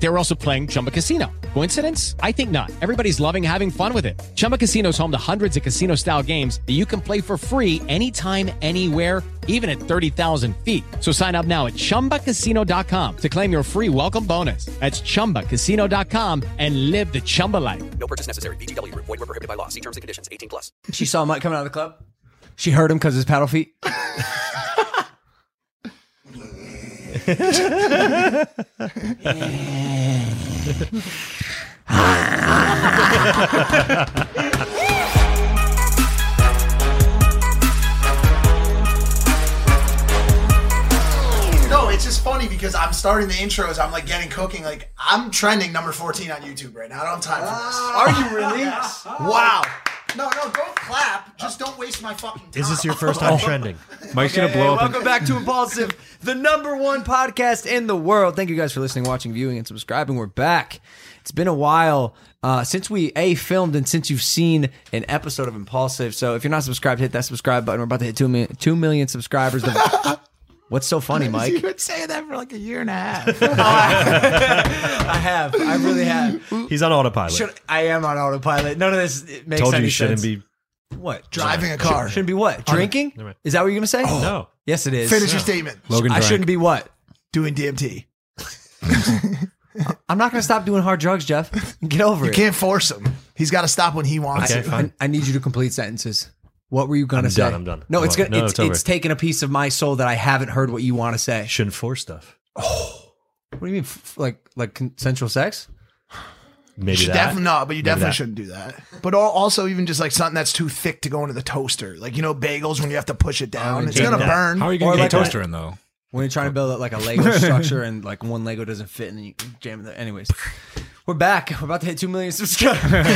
They were also playing Chumba Casino. Coincidence? I think not. Everybody's loving having fun with it. Chumba Casino is home to hundreds of casino style games that you can play for free anytime, anywhere, even at 30,000 feet. So sign up now at chumbacasino.com to claim your free welcome bonus. That's chumbacasino.com and live the Chumba life. No purchase necessary. VGW Group. Void were prohibited by law. See terms and conditions. 18 plus. She saw Mike coming out of the club. She heard him because his paddle feet. No, it's just funny because I'm starting the intros. I'm like getting cooking. Like I'm trending number 14 on YouTube right now. I don't have time for this. Ah. Are you really? Yes. Wow. No, no, don't clap. Just don't waste my fucking time. Is this your first time trending? Mike's Okay, gonna blow up. welcome back to Impaulsive, the number one podcast in the world. Thank you guys for listening, watching, viewing, and subscribing. We're back. It's been a while uh, since we a filmed and since you've seen an episode of Impaulsive. So if you're not subscribed, hit that subscribe button. We're about to hit two million, two million subscribers. The- What's so funny, Mike? You've been saying that for like a year and a half. Oh, I have. I really have. He's on autopilot. Should, I am on autopilot. None of this it makes Told you any you shouldn't sense. be. what Driving a car. Shouldn't be what drinking. Never mind. Is that what you're gonna say? Oh. No. Yes, it is. Finish your statement. Logan I drank. shouldn't be what. Doing DMT. I'm not gonna stop doing hard drugs, Jeff. Get over it. You it. can't force him. He's got to stop when he wants Okay, to. fine. I, I need you to complete sentences. What were you gonna I'm say? done, I'm done. No, I'm it's gonna. no, it's, it's over. it's taken a piece of my soul that I haven't heard what you want to say. Shouldn't force stuff. Oh. What do you mean, f- like like consensual sex? Maybe that. definitely no, but you definitely that. shouldn't do that. But al- also, even just like something that's too thick to go into the toaster, like you know, bagels when you have to push it down, oh, it's gonna that. burn. How are you gonna like get a a- toaster in though? When you're trying to build like a Lego structure and like one Lego doesn't fit and then you jam it. Anyways, we're back. We're about to hit two million subscribers.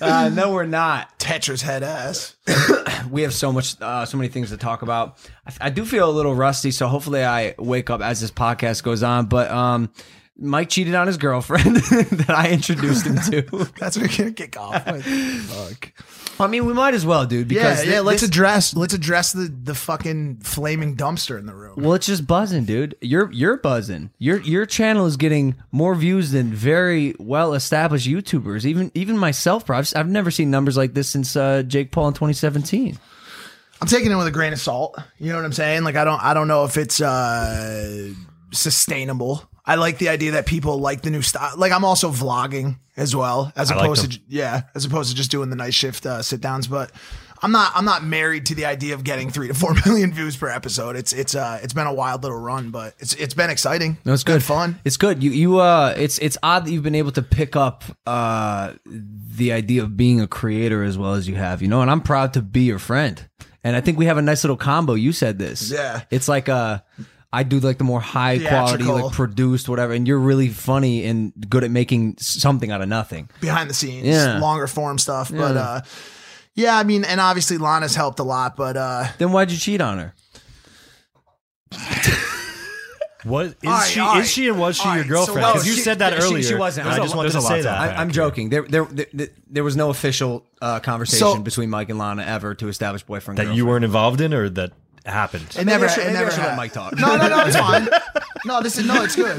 uh, no, we're not. Tetris head ass. we have so much uh, so many things to talk about I, I do feel a little rusty so hopefully i wake up as this podcast goes on but um mike cheated on his girlfriend that i introduced him to That's what we're gonna kick off with. Fuck. i mean we might as well dude Yeah, because yeah. thi- Let's this- address let's address the the fucking flaming dumpster in the room. well it's just buzzing dude you're you're buzzing your your channel is getting more views than very well established youtubers even even myself bro i've, I've never seen numbers like this since uh, jake paul in 2017 I'm taking it with a grain of salt. You know what I'm saying? Like I don't I don't know if it's uh sustainable. I like the idea that people like the new style. Like I'm also vlogging as well, as I opposed them. to yeah, as opposed to just doing the night shift uh, sit downs. But I'm not I'm not married to the idea of getting three to four million views per episode. It's it's uh it's been a wild little run, but it's it's been exciting. No, it's been good. fun. It's good. You you uh it's it's odd that you've been able to pick up uh the idea of being a creator as well as you have, you know, and I'm proud to be your friend. And I think we have a nice little combo. You said this. Yeah. It's like uh I do like the more high quality, Theatrical. like produced, whatever, and you're really funny and good at making something out of nothing. behind the scenes, Yeah. longer form stuff. But uh yeah, I mean, and obviously Lana's helped a lot, but uh Then why'd you cheat on her? What is All right, she? all right, is she and was she all your right, girlfriend? so- Because No, you she- said that she- earlier. she wasn't. and I just a- wanted to there's a say to that. I, I'm joking. There, there, there, there was no official uh, conversation So- between Mike and Lana ever to establish boyfriend. that you girlfriend. weren't involved in, or that happened. It never, should- it never should let had- Mike talk. No, no, no, it's fine. No, this is no, it's good.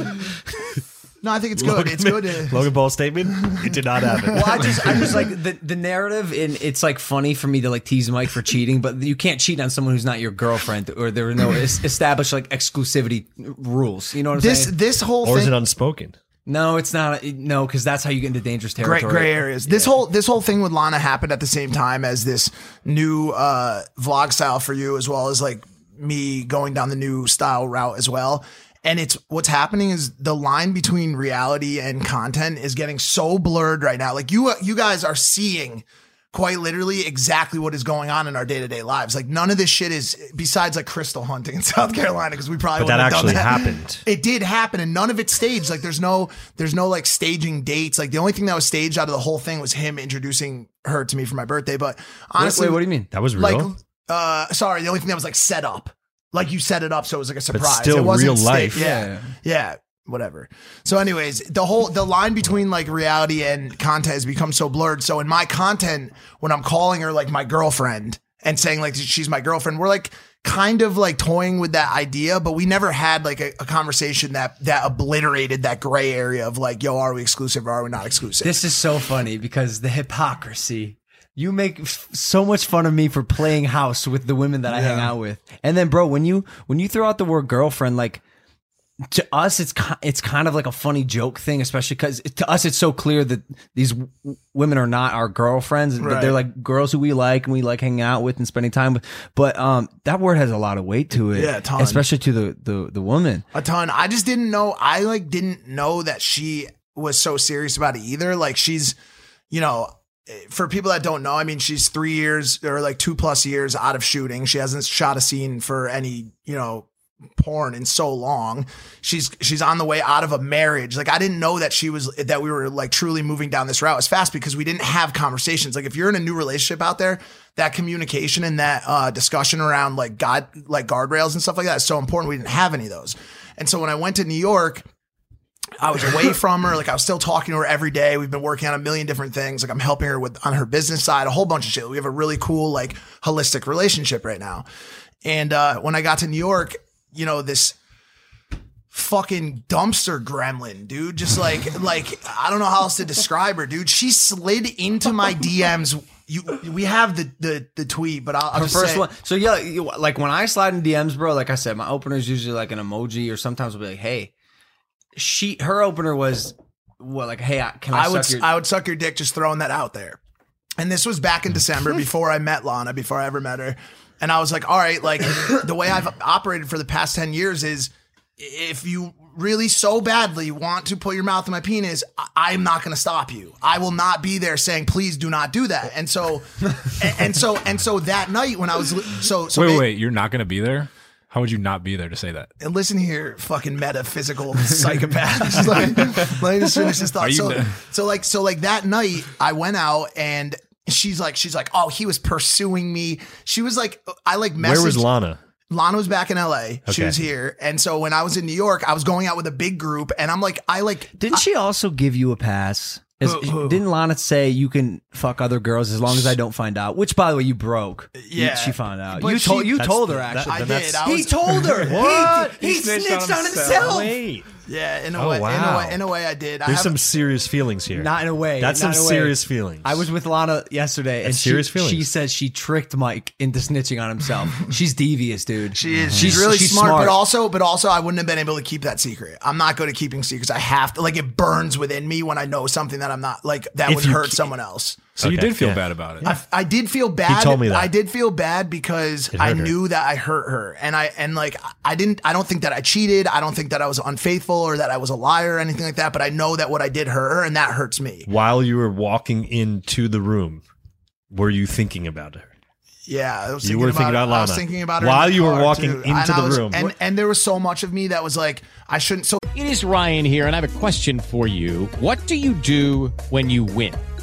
No, I think it's good. Logan, It's good. To, Logan Paul's statement. It did not happen. Well, I just, I just like the the narrative, and it's like funny for me to like tease Mike for cheating, but you can't cheat on someone who's not your girlfriend, or there are no established like exclusivity rules. You know what I'm this saying? this whole or is thing. it unspoken? No, it's not. No, because that's how you get into dangerous territory. Great gray areas. This whole this whole thing with Lana happened at the same time as this new uh, vlog style for you, as well as like me going down the new style route as well. And it's what's happening is the line between reality and content is getting so blurred right now. Like you you guys are seeing quite literally exactly what is going on in our day to day lives. Like none of this shit is besides like crystal hunting in South Carolina because we probably But that wouldn't have done actually that. happened. It did happen, and none of it staged. Like there's no there's no like staging dates. Like the only thing that was staged out of the whole thing was him introducing her to me for my birthday. But honestly, wait, what do you mean? That was like real. uh sorry, the only thing that was like set up. Like you set it up so it was like a surprise. still it wasn't real sta- life. Yeah. Yeah. Whatever. So, anyways, the whole the line between like reality and content has become so blurred. So, in my content, when I'm calling her like my girlfriend and saying like she's my girlfriend, we're like kind of like toying with that idea, but we never had like a, a conversation that that obliterated that gray area of like, yo, are we exclusive or are we not exclusive? This is so funny because the hypocrisy. You make f- so much fun of me for playing house with the women that I hang out with, and then, bro, when you when you throw out the word girlfriend, like to us, it's it's kind of like a funny joke thing, especially because to us, it's so clear that these w- women are not our girlfriends; Right. they're like girls who we like and we like hanging out with and spending time with. But um, that word has a lot of weight to it, Yeah, a ton. especially to the the the woman. a ton. I just didn't know. I like didn't know that she was so serious about it either. Like she's, you know, for people that don't know, I mean, she's three years or like two plus years out of shooting. She hasn't shot a scene for any, you know, porn in so long. She's she's on the way out of a marriage. Like I didn't know that she was that we were like truly moving down this route as fast because we didn't have conversations. Like if you're in a new relationship out there, that communication and that uh discussion around like god like guardrails and stuff like that is so important. We didn't have any of those. And so when I went to New York, I was away from her. Like I was still talking to her every day. We've been working on a million different things. Like I'm helping her with on her business side, a whole bunch of shit. We have a really cool, like holistic relationship right now. And uh, when I got to New York, you know, this fucking dumpster gremlin, dude. Just like like I don't know how else to describe her, dude. She slid into my DMs. You we have the the the tweet, but I'll, I'll just first say, one. So yeah, like when I slide in DMs, bro. Like I said, my opener is usually like an emoji, or sometimes I'll be like, "Hey." She her opener was what like, "Hey, I- can I, I would your?" I would suck your dick just throwing that out there. And this was back in December before I met Lana, before I ever met her. And I was like, all right, like the way I've operated for the past 10 years is if you really so badly want to put your mouth in my penis, I- I'm not going to stop you. I will not be there saying, please do not do that. And so, and, and so, and so that night when I was, so, so wait, wait, wait, you're not going to be there? How would you not be there to say that? and listen here, fucking metaphysical psychopath. Like, let me just finish this thought. So, so like, so like that night, I went out and she's like, she's like, oh, he was pursuing me. She was like, I like messaged. Where was Lana? Lana was back in LA. She was here, and so when I was in New York, I was going out with a big group, and I'm like, I like. Didn't she also give you a pass? Is- Who- who? Didn't Lana say you can fuck other girls as long as I don't find out? Which, by the way, you broke. Yeah. she found out. But you she- told you told her the- that- actually. I did. that's- I he told her. What? He, he He snitched snitched, on on himself. Himself. Wait. yeah, in a Oh, way, in a way, in a way, I did. I There's have, some serious feelings here. Not in a way. That's not some in a way. serious feelings. I was with Lana yesterday, and That's she, serious feelings. she said she tricked Mike into snitching on himself. She's devious, dude. She is. She's, really she's smart, but also, but also, I wouldn't have been able to keep that secret. I'm not good at keeping secrets. I have to. Like, it burns within me when I know something that I'm not like that If would you hurt ke- someone else. So you did feel yeah. bad about it. I, I did feel bad. He told me that. I did feel bad because I hurt her. knew that I hurt her, and I and like I didn't. I don't think that I cheated. I don't think that I was unfaithful or that I was a liar or anything like that. But I know that what I did hurt her, and that hurts me. While you were walking into the room, were you thinking about her? Yeah, I was You thinking were about thinking it. about I was thinking about her While you were walking too. into And the was- room. and and there was so much of me that was like I shouldn't. So It is Ryan here, and I have a question for you. What do you do when you win?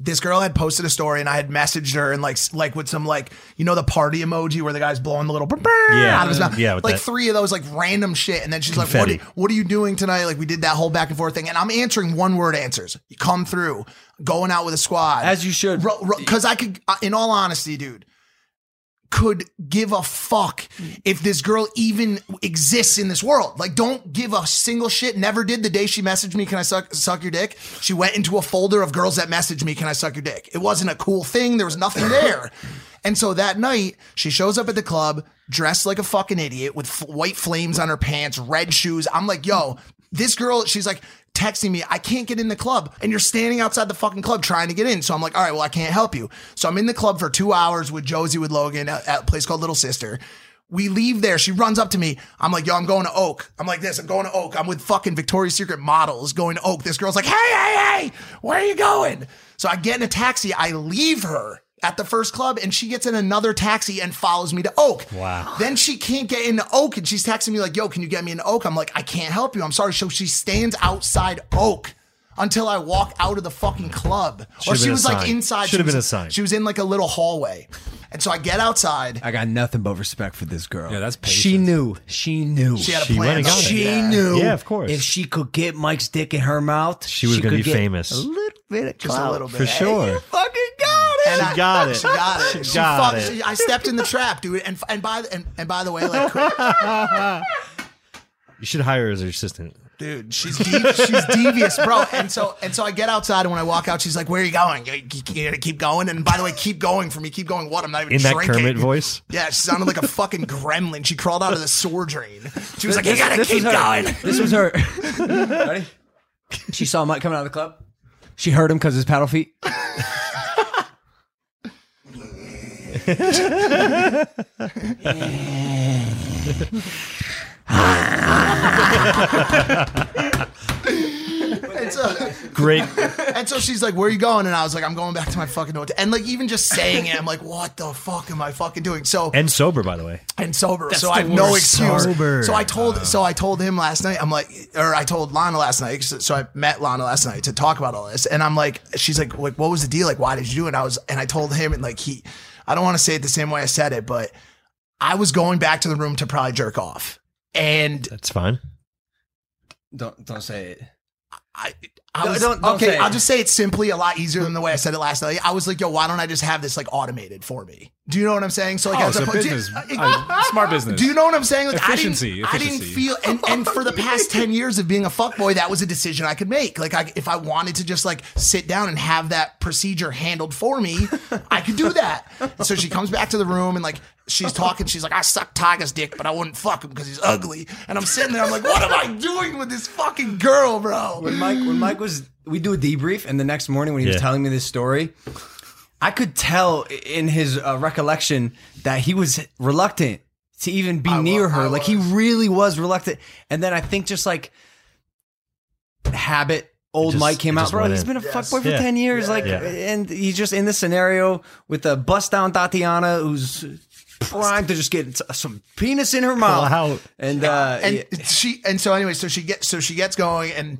this girl had posted a story and I had messaged her and like like with some like you know the party emoji where the guy's blowing the little Yeah. out of his mouth. Yeah, like that. three of those like random shit and then she's like what are, what are you doing tonight? Like we did that whole back and forth thing and I'm answering one word answers. You come through, going out with a squad. As you should. Cuz I could uh, in all honesty, dude, could give a fuck mm. if this girl even exists in this world. Like, don't give a single shit. Never did the day she messaged me, can I suck, suck your dick? She went into a folder of girls that messaged me, can I suck your dick? It wasn't a cool thing. There was nothing there. and so that night, she shows up at the club dressed like a fucking idiot with f- white flames on her pants, red shoes. I'm like, yo, this girl, she's like, texting me, I can't get in the club. And you're standing outside the fucking club trying to get in. So I'm like, all right, well, I can't help you. So I'm in the club for two hours with Josie, with Logan at, a place called Little Sister. We leave there. She runs up to me. I'm like, yo, I'm going to Oak. I'm like this. I'm going to Oak. I'm with fucking Victoria's Secret models going to Oak. This girl's like, hey, hey, hey, where are you going? So I get in a taxi. I leave her at the first club and she gets in another taxi and follows me to Oak. Wow. Then she can't get into Oak and she's texting me like, yo, can you get me into Oak? I'm like, I can't help you. I'm sorry. So she stands outside Oak until I walk out of the fucking club. or Should've she been a was like sign. inside. She Should've was- been a sign. She was in like a little hallway. And so I get outside. I got nothing but respect for this girl. Yeah, that's She patience. knew. She knew. She had a She plan. went and got it. She Yeah. knew. Yeah, of course. If she could get Mike's dick in her mouth, She was gonna could be get famous. A little bit of Just a clout. little bit. For sure. Fucking got it. And I- got it. She got it. She got fucked- it. she- I stepped in the trap, dude. And and by the- and, and by the way, like, You should hire her as your assistant. Dude, she's dev- she's devious, bro. And so and so I get outside, and when I walk out, she's like, "Where are you going? You, you, you gotta keep going." And by the way, keep going for me. Keep going. What? I'm not even In that drinking. Kermit voice? Yeah, she sounded like a fucking gremlin. She crawled out of the sewer drain. She was like, "You gotta this keep going." This was her. Ready? She saw Mike coming out of the club. She heard him because his paddle feet. And so, Great. and so she's like, "Where are you going?" And I was like, "I'm going back to my fucking hotel." And like even just saying it, I'm like, "What the fuck am I fucking doing?" So and sober, by the way. and sober. so the I have no worst. excuse. Sober. So I told so I told him last night. I'm like, or I told Lana last night. So, so I met Lana last night to talk about all this, and I'm like, she's like, like, what was the deal? Like, why did you do it? And I was, and I told him, and like he, I don't want to say it the same way I said it, but I was going back to the room to probably jerk off, and That's fine. Don't don't say it. I, I Don't- was don't- don't okay. say it. I'll just say it simply, a lot easier than the way I said it last night. I was like, yo, why don't I just have this like automated for me? Do you know what I'm saying? So like, Oh, as so oppo- do- business, uh, uh, smart business. Do you know what I'm saying? Like Efficiency, I didn't, I didn't efficiency. feel, and, and for the past ten years of being a fuckboy, that was a decision I could make. Like, I, if I wanted to just like sit down and have that procedure handled for me, I could do that. So she comes back to the room and like she's talking. She's like, I suck Tiger's dick, but I wouldn't fuck him because he's ugly. And I'm sitting there, I'm like, what am I doing with this fucking girl, bro? when Mike when Mike was we do a debrief and the next morning when he was telling me this story, I could tell in his uh, recollection that he was reluctant to even be I wa- near her. I like he really was reluctant. And then I think just like habit. Old just- Mike came out, just bro. went He's in. been a Yes. fuckboy for Yeah. ten years, like, Yeah. and he's just in this scenario with a bust down Thotiana who's primed to just get some penis in her mouth, out. and uh, and yeah. she and so anyway, so she gets so she gets going, and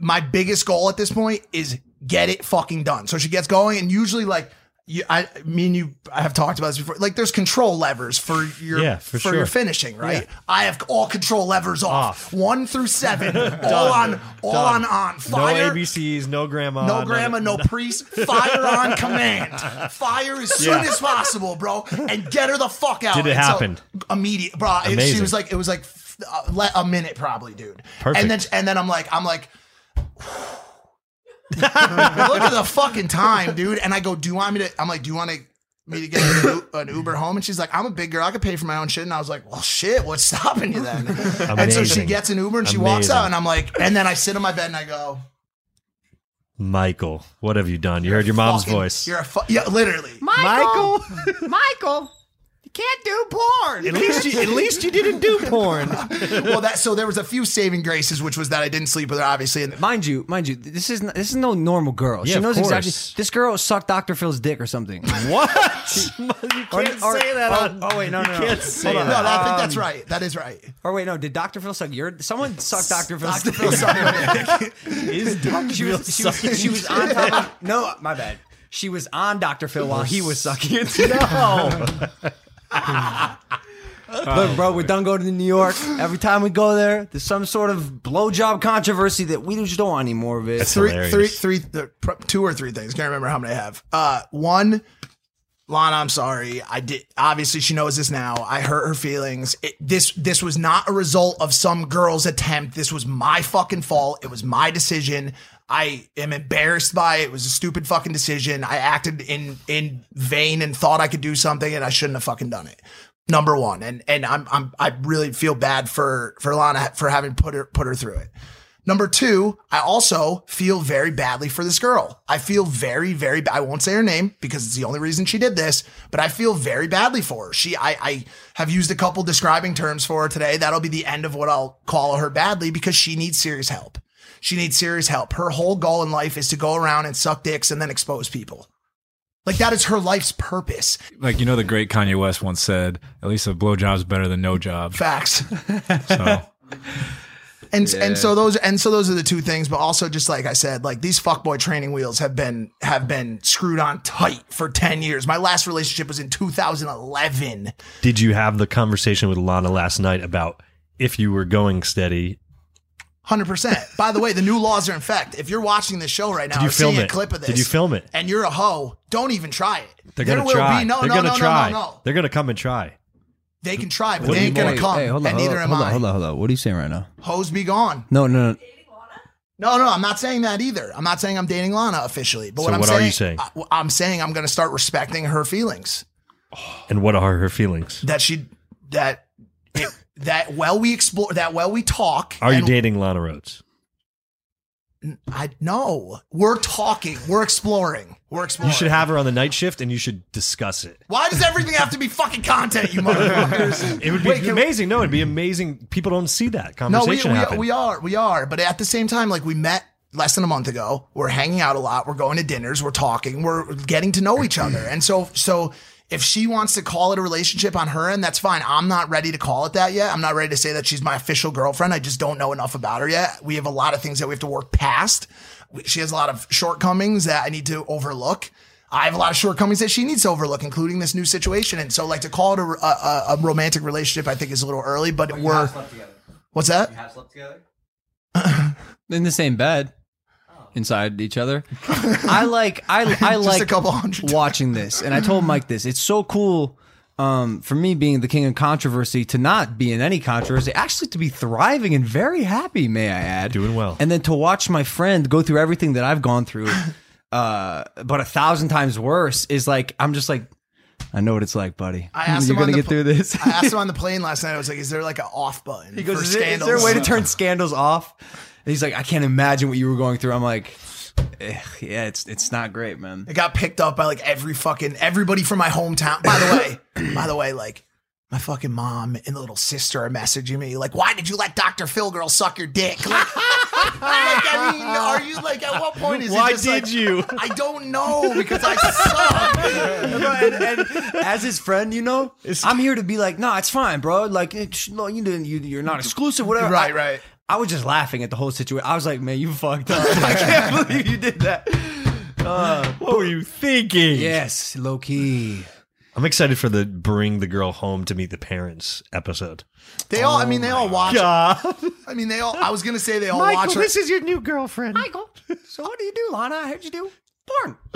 my biggest goal at this point is get it fucking done. So she gets going, and usually like you, I, mean, you, I have talked about this before. Like there's control levers for your Yeah, for your sure. finishing, right? I have all control levers off, Off. one through seven, all on, all Done. on, on No. ABCs, no grandma. No grandma, no priest. Fire on command. Fire as soon Yeah. as possible, bro, and get her the fuck out. Did it And so- happen? immediate, bro. it- She was like, it was like uh, a minute, probably, dude. Perfect. And then, and then I'm like, I'm like. Look at the fucking time, dude. And I go, do you want me to? I'm like, do you want to me to get an, an Uber home? And she's like, I'm a big girl. I could pay for my own shit. And I was like, well, shit. What's stopping you then? And so she Amazing. gets an Uber and she walks Amazing. out. And I'm like, and then I sit on my bed and I go, Michael, what have you done? You heard your mom's fucking- voice. You're a fu- yeah, literally. Michael, Michael, you can't do porn. at least you, at least you didn't do porn. well, that so there was a few saving graces, which was that I didn't sleep with her, obviously. And Mind you, mind you, this is this is no normal girl. Yeah, she of knows exactly. course. This girl sucked Dr. Phil's dick or something. What? you can't Or- or- say that. oh, on, oh, wait, no, you no, no. can't say Hold on. no. I think that's right. That is right. or wait, no, did Dr. Phil suck your? Someone sucked Dr. Phil's Dr. dick. Phil dick. Is Dr. She was, she, was, she was on top of. No, my bad. She was on Dr. Phil while he was sucking it. no. Look, bro, we're done going to New York. Every time we go there, there's some sort of blowjob controversy that we just don't want any more of it. That's three, hilarious. three, three, pr- two or three things. Can't remember how many I have. Uh, one, Lana, I'm sorry. I did. Obviously, she knows this now. I hurt her feelings. It, this, this was not a result of some girl's attempt. This was my fucking fault. It was my decision. I am embarrassed by it. It was a stupid fucking decision. I acted in in vain and thought I could do something, and I shouldn't have fucking done it. Number one, and and I'm I'm I really feel bad for for Lana for having put her put her through it. Number two, I also feel very badly for this girl. I feel very, very, I won't say her name because it's the only reason she did this, but I feel very badly for her. She, I, I have used a couple describing terms for her today. That'll be the end of what I'll call her badly because she needs serious help. She needs serious help. Her whole goal in life is to go around and suck dicks and then expose people. Like that is her life's purpose. Like you know, the great Kanye West once said, "At least a blowjob's better than no job." Facts. So And and so those and so those are the two things, but also just like I said, like these fuckboy training wheels have been have been screwed on tight for ten years. My last relationship was in 2011. Did you have the conversation with Lana last night about if you were going steady? Hundred percent. By the way, the new laws are in effect. If you're watching this show right now, Did you or seeing film a clip of this, Did you film it? And you're a hoe, don't even try it. They're There gonna will try. Be, no, They're no, gonna no, try. no, no, no. They're gonna come and try. They can try, but What they do ain't gonna mean? come. Hey, hold on, and hold neither on, am hold on, I. hold on, hold on. What are you saying right now? Hoes be gone. No, no, no. No, no, I'm not saying that either. I'm not saying I'm dating Lana officially. But So what I'm what are saying, you saying? I, I'm saying I'm going to start respecting her feelings. And what are her feelings? That she that it, that while we explore that while we talk. Are you dating Lana Rhoades? I no. We're talking. We're exploring. We're exploring. You should have her on the night shift and you should discuss it. Why does everything have to be fucking content, you motherfuckers? It would be Wait, amazing. No, it'd be amazing. People don't see that conversation. No, we, we, happen. we are. We are. But at the same time, like we met less than a month ago. We're hanging out a lot. We're going to dinners. We're talking. We're getting to know each other. And so, so if she wants to call it a relationship on her end, that's fine. I'm not ready to call it that yet. I'm not ready to say that she's my official girlfriend. I just don't know enough about her yet. We have a lot of things that we have to work past. She has a lot of shortcomings that I need to overlook. I have a lot of shortcomings that she needs to overlook, including this new situation. And so, like to call it a, a, a romantic relationship, I think is a little early. But we're what's that? You have slept together in the same bed. Inside each other. I like I I Just like a couple hundred watching this. And I told Mike this. It's so cool um, for me being the king of controversy to not be in any controversy, actually to be thriving and very happy, may I add. Doing well. And then to watch my friend go through everything that I've gone through, uh, but a thousand times worse is like I'm just like I know what it's like, buddy. I asked You're him gonna the get pl- through this. I asked him on the plane last night. I was like, "Is there like an off button?" He goes, for is, there- is scandals? there a way to turn scandals off? And he's like, I can't imagine what you were going through. I'm like, eh, yeah, it's it's not great, man. It got picked up by like every fucking everybody from my hometown. By the way, by the way, like my fucking mom and the little sister are messaging me like, "Why did you let Dr. Phil girl suck your dick?" Like, like, I mean, are you like at what point is Why it just did like, you? I don't know because I suck. and, and as his friend, you know, I'm here to be like, no, it's fine, bro. Like, it's, no, you didn't, you, you're not exclusive, whatever. Right, I- right. I was just laughing at the whole situation. I was like, man, you fucked up. I can't believe you did that. Uh, what were you thinking? Yes, low key. I'm excited for the bring the girl home to meet the parents episode. They all, I mean, they all oh watch. God. I mean, they all. I was gonna say they all watch. her- This is your new girlfriend. Michael, so what do you do, Lana? I heard you do porn.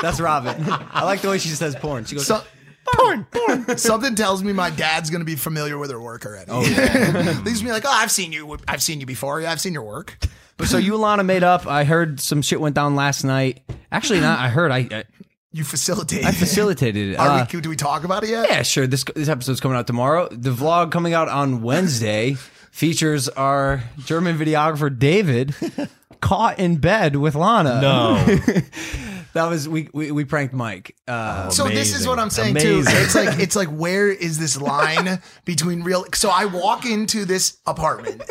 That's Robin. I like the way she says porn. She goes, So- porn, porn. Something tells me my dad's gonna be familiar with her work already. Oh, yeah. Leaves me like, oh, I've seen you. I've seen you before. Yeah, I've seen your work. But so you, Lana, made up. I heard some shit went down last night. Actually, not. I heard. I I, You facilitated. I facilitated it. Are Uh, we, do we talk about it yet? yeah, sure. This this episode's coming out tomorrow. The vlog coming out on Wednesday features our German videographer David caught in bed with Lana. No. That was we we, we pranked Mike. Uh, So this is what I'm saying too. It's like it's like where is this line between real? So I walk into this apartment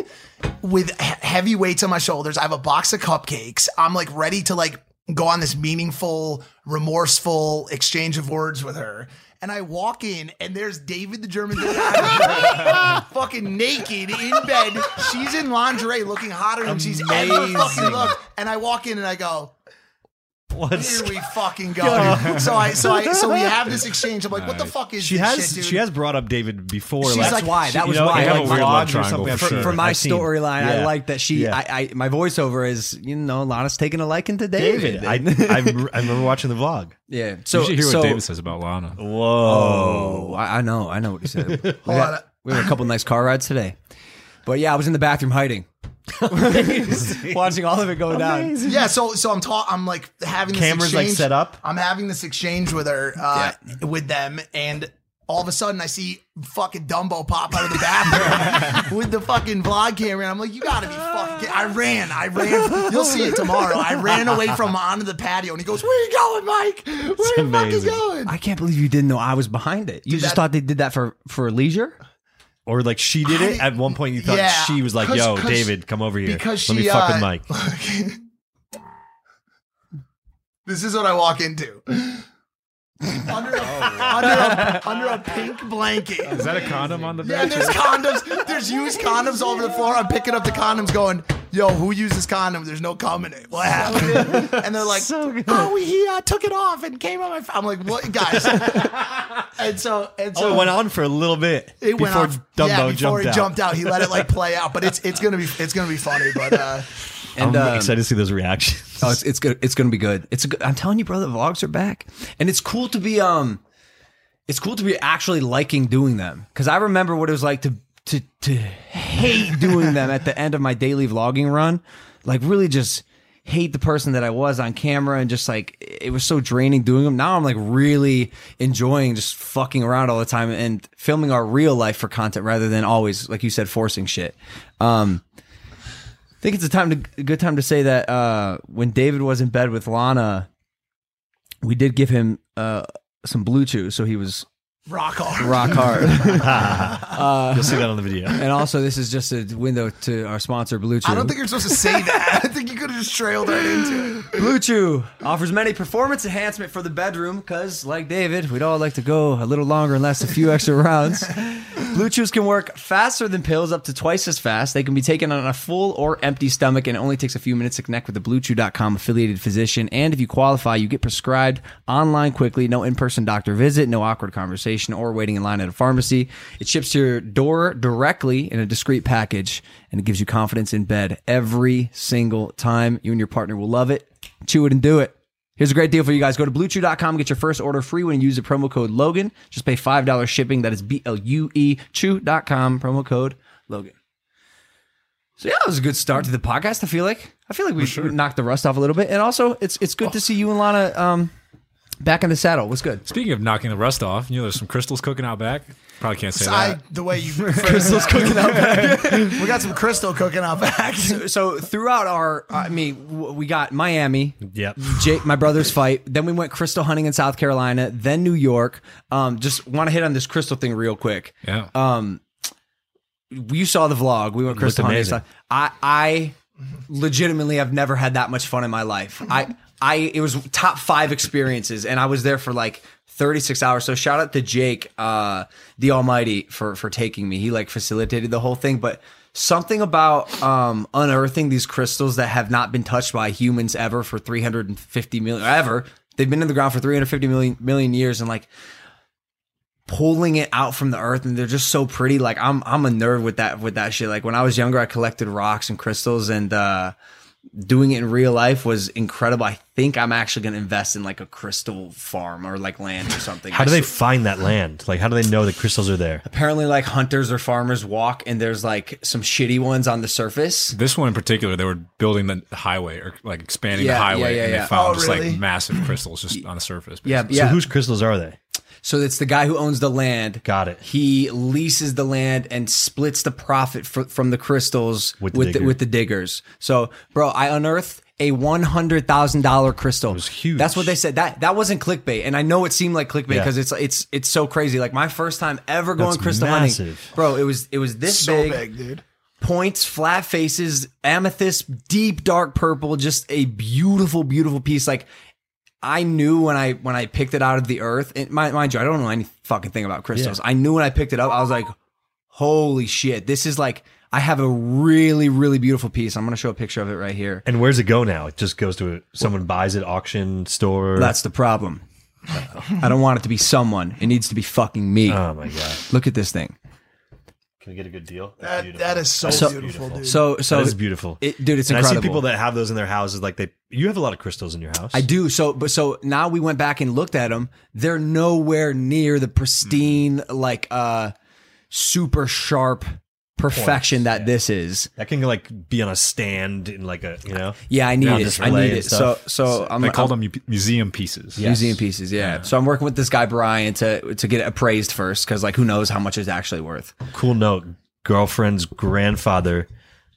with he- heavy weights on my shoulders. I have a box of cupcakes. I'm like ready to like go on this meaningful, remorseful exchange of words with her. And I walk in, and there's David the German fucking naked in bed. She's in lingerie, looking hotter than she's ever fucking looked. And I walk in, and I go, What's here we fucking go. so I so I so we have this exchange. I'm like, what the fuck is she this has shit, dude? she has brought up David before. She's like, that's why. That you was know, why. in, I like, like my- love vlogs or triangle something. for for, seen- for my I've seen- storyline, I yeah. like that she. Yeah. I, I my voiceover is you know Lana's taking a liking to David. David. I, I I remember watching the vlog. yeah. So you should hear so, what David says about Lana. Whoa. Oh, I, I know. I know what he said. we, had, we had a couple nice car rides today, but yeah, I was in the bathroom hiding, watching all of it go down. yeah, so so I'm ta- I'm like having this Cameras, like, exchange- set up? I'm having this exchange with her, uh, with them, and all of a sudden I see fucking Dumbo pop out of the bathroom with the fucking vlog camera. And I'm like, you gotta be fucking. I ran. I ran. You'll see it tomorrow. I ran away from him onto the patio and he goes, Where you going, Mike? Where you fucking amazing. going? I can't believe you didn't know I was behind it. You just that- thought they did that for for leisure. Or like she did it I- at one point. You thought Yeah, she was like, "Yo, David, come over here. because Let she me fuck with uh, Mike." this is what I walk into. under, a, under, a, under a pink blanket. Is that a condom on the Yeah, bed? there's condoms. There's used condoms all over the floor. I'm picking up the condoms, going, "Yo, who uses condom? There's no cum in it. What happened?" and they're like, "Oh, he uh, took it off and came on my." F-. I'm like, "What, guys?" and so, and so oh, it went on for a little bit It before went off. Dumbo yeah, before jumped he out. jumped out, he let it like play out. But it's it's gonna be it's gonna be funny. But uh, And I'm um, excited to see those reactions. Oh, it's it's good. It's gonna be good. It's a good, I'm telling you, bro. The vlogs are back, and it's cool to be um, it's cool to be actually liking doing them because I remember what it was like to to to hate doing them at the end of my daily vlogging run, like really just hate the person that I was on camera and just like it was so draining doing them. Now I'm like really enjoying just fucking around all the time and filming our real life for content rather than always like you said forcing shit. Um, I think it's a time to a good time to say that uh, when David was in bed with Lana, we did give him uh, some blue chew, so he was rock hard. rock hard. You'll see that on the video. and also, this is just a window to our sponsor, Blue Chew. I don't think you're supposed to say that. I think you could have just trailed right into it. Blue Chew offers many performance enhancement for the bedroom because, like David, we'd all like to go a little longer and last a few extra rounds. Blue Chews can work faster than pills, up to twice as fast. They can be taken on a full or empty stomach, and it only takes a few minutes to connect with a BlueChew.com affiliated physician. And if you qualify, you get prescribed online quickly. No in-person doctor visit, no awkward conversation, or waiting in line at a pharmacy. It ships to your door directly in a discreet package, and it gives you confidence in bed every single time. You and your partner will love it. Chew it and do it. Here's a great deal for you guys. Go to bluechew.com, get your first order free when you use the promo code Logan. Just pay $5 shipping. That is B L U E chew.com, promo code Logan. So yeah, it was a good start to the podcast. I feel like I feel like we knocked the rust off a little bit, and also it's it's good to see you and Lana um, back in the saddle. What's good? Speaking of knocking the rust off, you know, there's some crystals cooking out back. Probably can't say I, that. the way you crystals cooking out back. we got some crystal cooking out back. So throughout our, I mean, w- we got Miami, Yep. Jake, my brother's fight. Then we went crystal hunting in South Carolina. Then New York. Um, just want to hit on this crystal thing real quick. Yeah. Um, you saw the vlog. We went crystal hunting. and amazing. stuff. I I legitimately have never had that much fun in my life. I I it was top five experiences, and I was there for like. 36 hours. So shout out to Jake, uh, the Almighty for, for taking me. He like facilitated the whole thing, but something about, um, unearthing these crystals that have not been touched by humans ever for 350 million, ever. They've been in the ground for 350 million, million years and like, pulling it out from the earth and they're just so pretty like i'm i'm a nerd with that with that shit like when i was younger i collected rocks and crystals and uh doing it in real life was incredible i think i'm actually going to invest in like a crystal farm or like land or something How do they find that land? Like, how do they know the crystals are there? apparently like hunters or farmers walk and there's like some shitty ones on the surface This one in particular, they were building the highway or like expanding Yeah, the highway, yeah, yeah, and yeah. they found Oh, just really? like massive crystals just on the surface. yeah basically. yeah So whose crystals are they? So it's the guy who owns the land. Got it. He leases the land and splits the profit fr- from the crystals With with the the, with the diggers. So, bro, I unearthed a one hundred thousand dollar crystal. It was huge. That's what they said. That that wasn't clickbait, and I know it seemed like clickbait Yeah. because it's it's it's so crazy. Like my first time ever going That's crystal hunting, bro. It was it was this so big, big, dude. points, flat faces, amethyst, deep dark purple, just a beautiful, beautiful piece. Like I knew when I when I picked it out of the earth. And mind, mind you, I don't know any fucking thing about crystals. I knew when I picked it up, I was like, "Holy shit! This is like I have a really, really beautiful piece." I'm gonna show a picture of it right here. And where's it go now? It just goes to a, someone buys it, auction, store. That's the problem. I don't want it to be someone. It needs to be fucking me. oh my god. Look at this thing. Can we get a good deal? That, that is so, So- beautiful, dude. So, so that is beautiful. It, dude, it's and incredible. I see people that have those in their houses. Like they, you have a lot of crystals in your house. I do. So, but so now we went back and looked at them. They're nowhere near the pristine, like, uh, super sharp perfection that this is. That can like be on a stand in like a you know. Yeah, I need it. I need it. So stuff. so I'm They call I'm- them museum pieces. museum pieces. Yeah. So I'm working with this guy Brian to to get it appraised first because like who knows how much it's actually worth. Cool note: girlfriend's grandfather,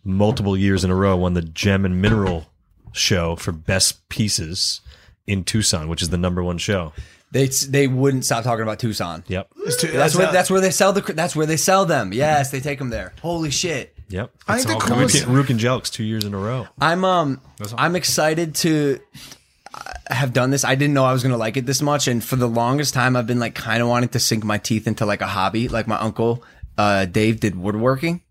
multiple years in a row, won the Gem and Mineral show for best pieces in Tucson, which is the number one show. They they wouldn't stop talking about Tucson. Yep. It's too- That's where that's where they sell the that's where they sell them. Yes, they take them there. Holy shit. Yep. I think the Rook coolest. and- Rook and Jelks two years in a row. I'm um I'm excited to uh, have done this. I didn't know I was gonna like it this much, and for the longest time, I've been like kind of wanting to sink my teeth into like a hobby. Like my uncle uh, Dave did woodworking.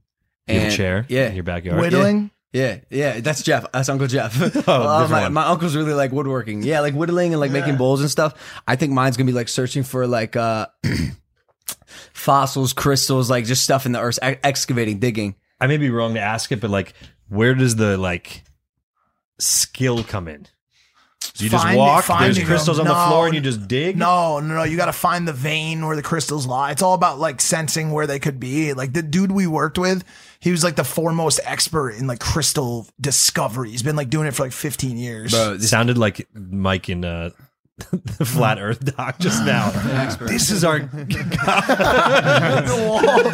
You have And- a chair yeah, in your backyard. Whittling. Yeah, yeah, that's Jeff. That's Uncle Jeff. Uh, my, one. my uncle's really like woodworking. Yeah, like whittling and like making bowls and stuff. I think mine's gonna be like searching for like uh fossils, crystals, like just stuff in the earth, ex- excavating, digging. I may be wrong to ask it, but like, where does the like skill come in? So You just Find- walk. There's finding crystals them. on the floor, and you just dig. No, no, no. You got to find the vein where the crystals lie. It's all about like sensing where they could be. Like the dude we worked with, he was like the foremost expert in like crystal discovery. He's been like doing it for like 15 years. It sounded like Mike in uh, the flat Earth doc just now. this is our the wall. One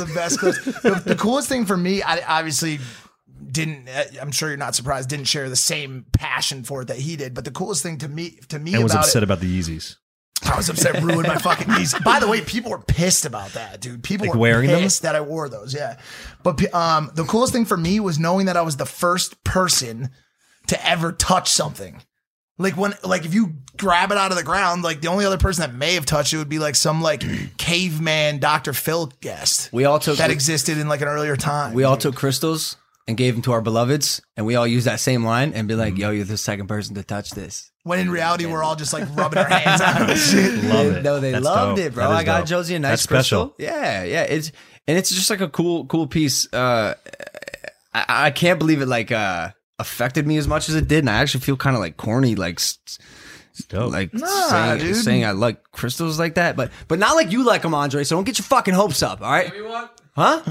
of the best clips. The, the coolest thing for me, I obviously didn't. uh, I'm sure you're not surprised. Didn't share the same passion for it that he did. But the coolest thing to me, to me, and was about upset it, about the Yeezys. I was upset, ruined my fucking knees. By the way, people were pissed about that, dude. People Like were wearing them? pissed that I wore those. Yeah, but um, the coolest thing for me was knowing that I was the first person to ever touch something. Like when, like if you grab it out of the ground, like the only other person that may have touched it would be like some like caveman Dr. Phil guest We all took that existed in like an earlier time. we all took crystals and gave them to our beloveds, and we all use that same line and be like, "Yo, you're the second person to touch this." when in reality we're all just like rubbing our hands on it. and shit. Love it. No, they That's loved dope. it, bro. That is I got dope. Josie a nice That's special. crystal. Yeah, yeah. It's and it's just like a cool, cool piece. Uh, I, I can't believe it like uh affected me as much as it did, and I actually feel kind of like corny, like s- Dope. like Nah, saying, dude. saying I like crystals like that, but but not like you like them, Andre. So don't get your fucking hopes up. All right? Huh?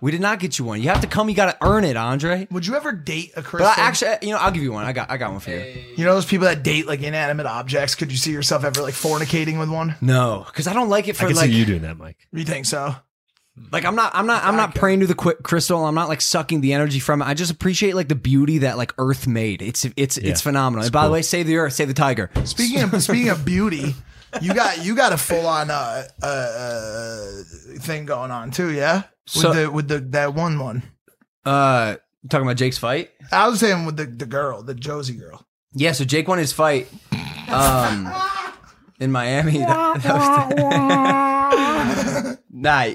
We did not get you one. You have to come. You got to earn it, Andre. Would you ever date a crystal? But I actually, you know, I'll give you one. I got, I got one for you. you know those people that date like inanimate objects. Could you see yourself ever like fornicating with one? No, because I don't like it I for can like, see you doing that, Mike. You think so? like I'm not, I'm not, I'm not praying to the qu- crystal. I'm not like sucking the energy from it. I just appreciate like the beauty that like Earth made. It's, it's, it's phenomenal. and by the way, save the Earth, save the tiger. Speaking of speaking of beauty, you got you got a full on uh, uh, uh thing going on too, yeah. With So- the with the that one one. Uh, talking about Jake's fight? I was saying with the the girl, the Josie girl. Yeah, so Jake won his fight um, in Miami. That, that was nah,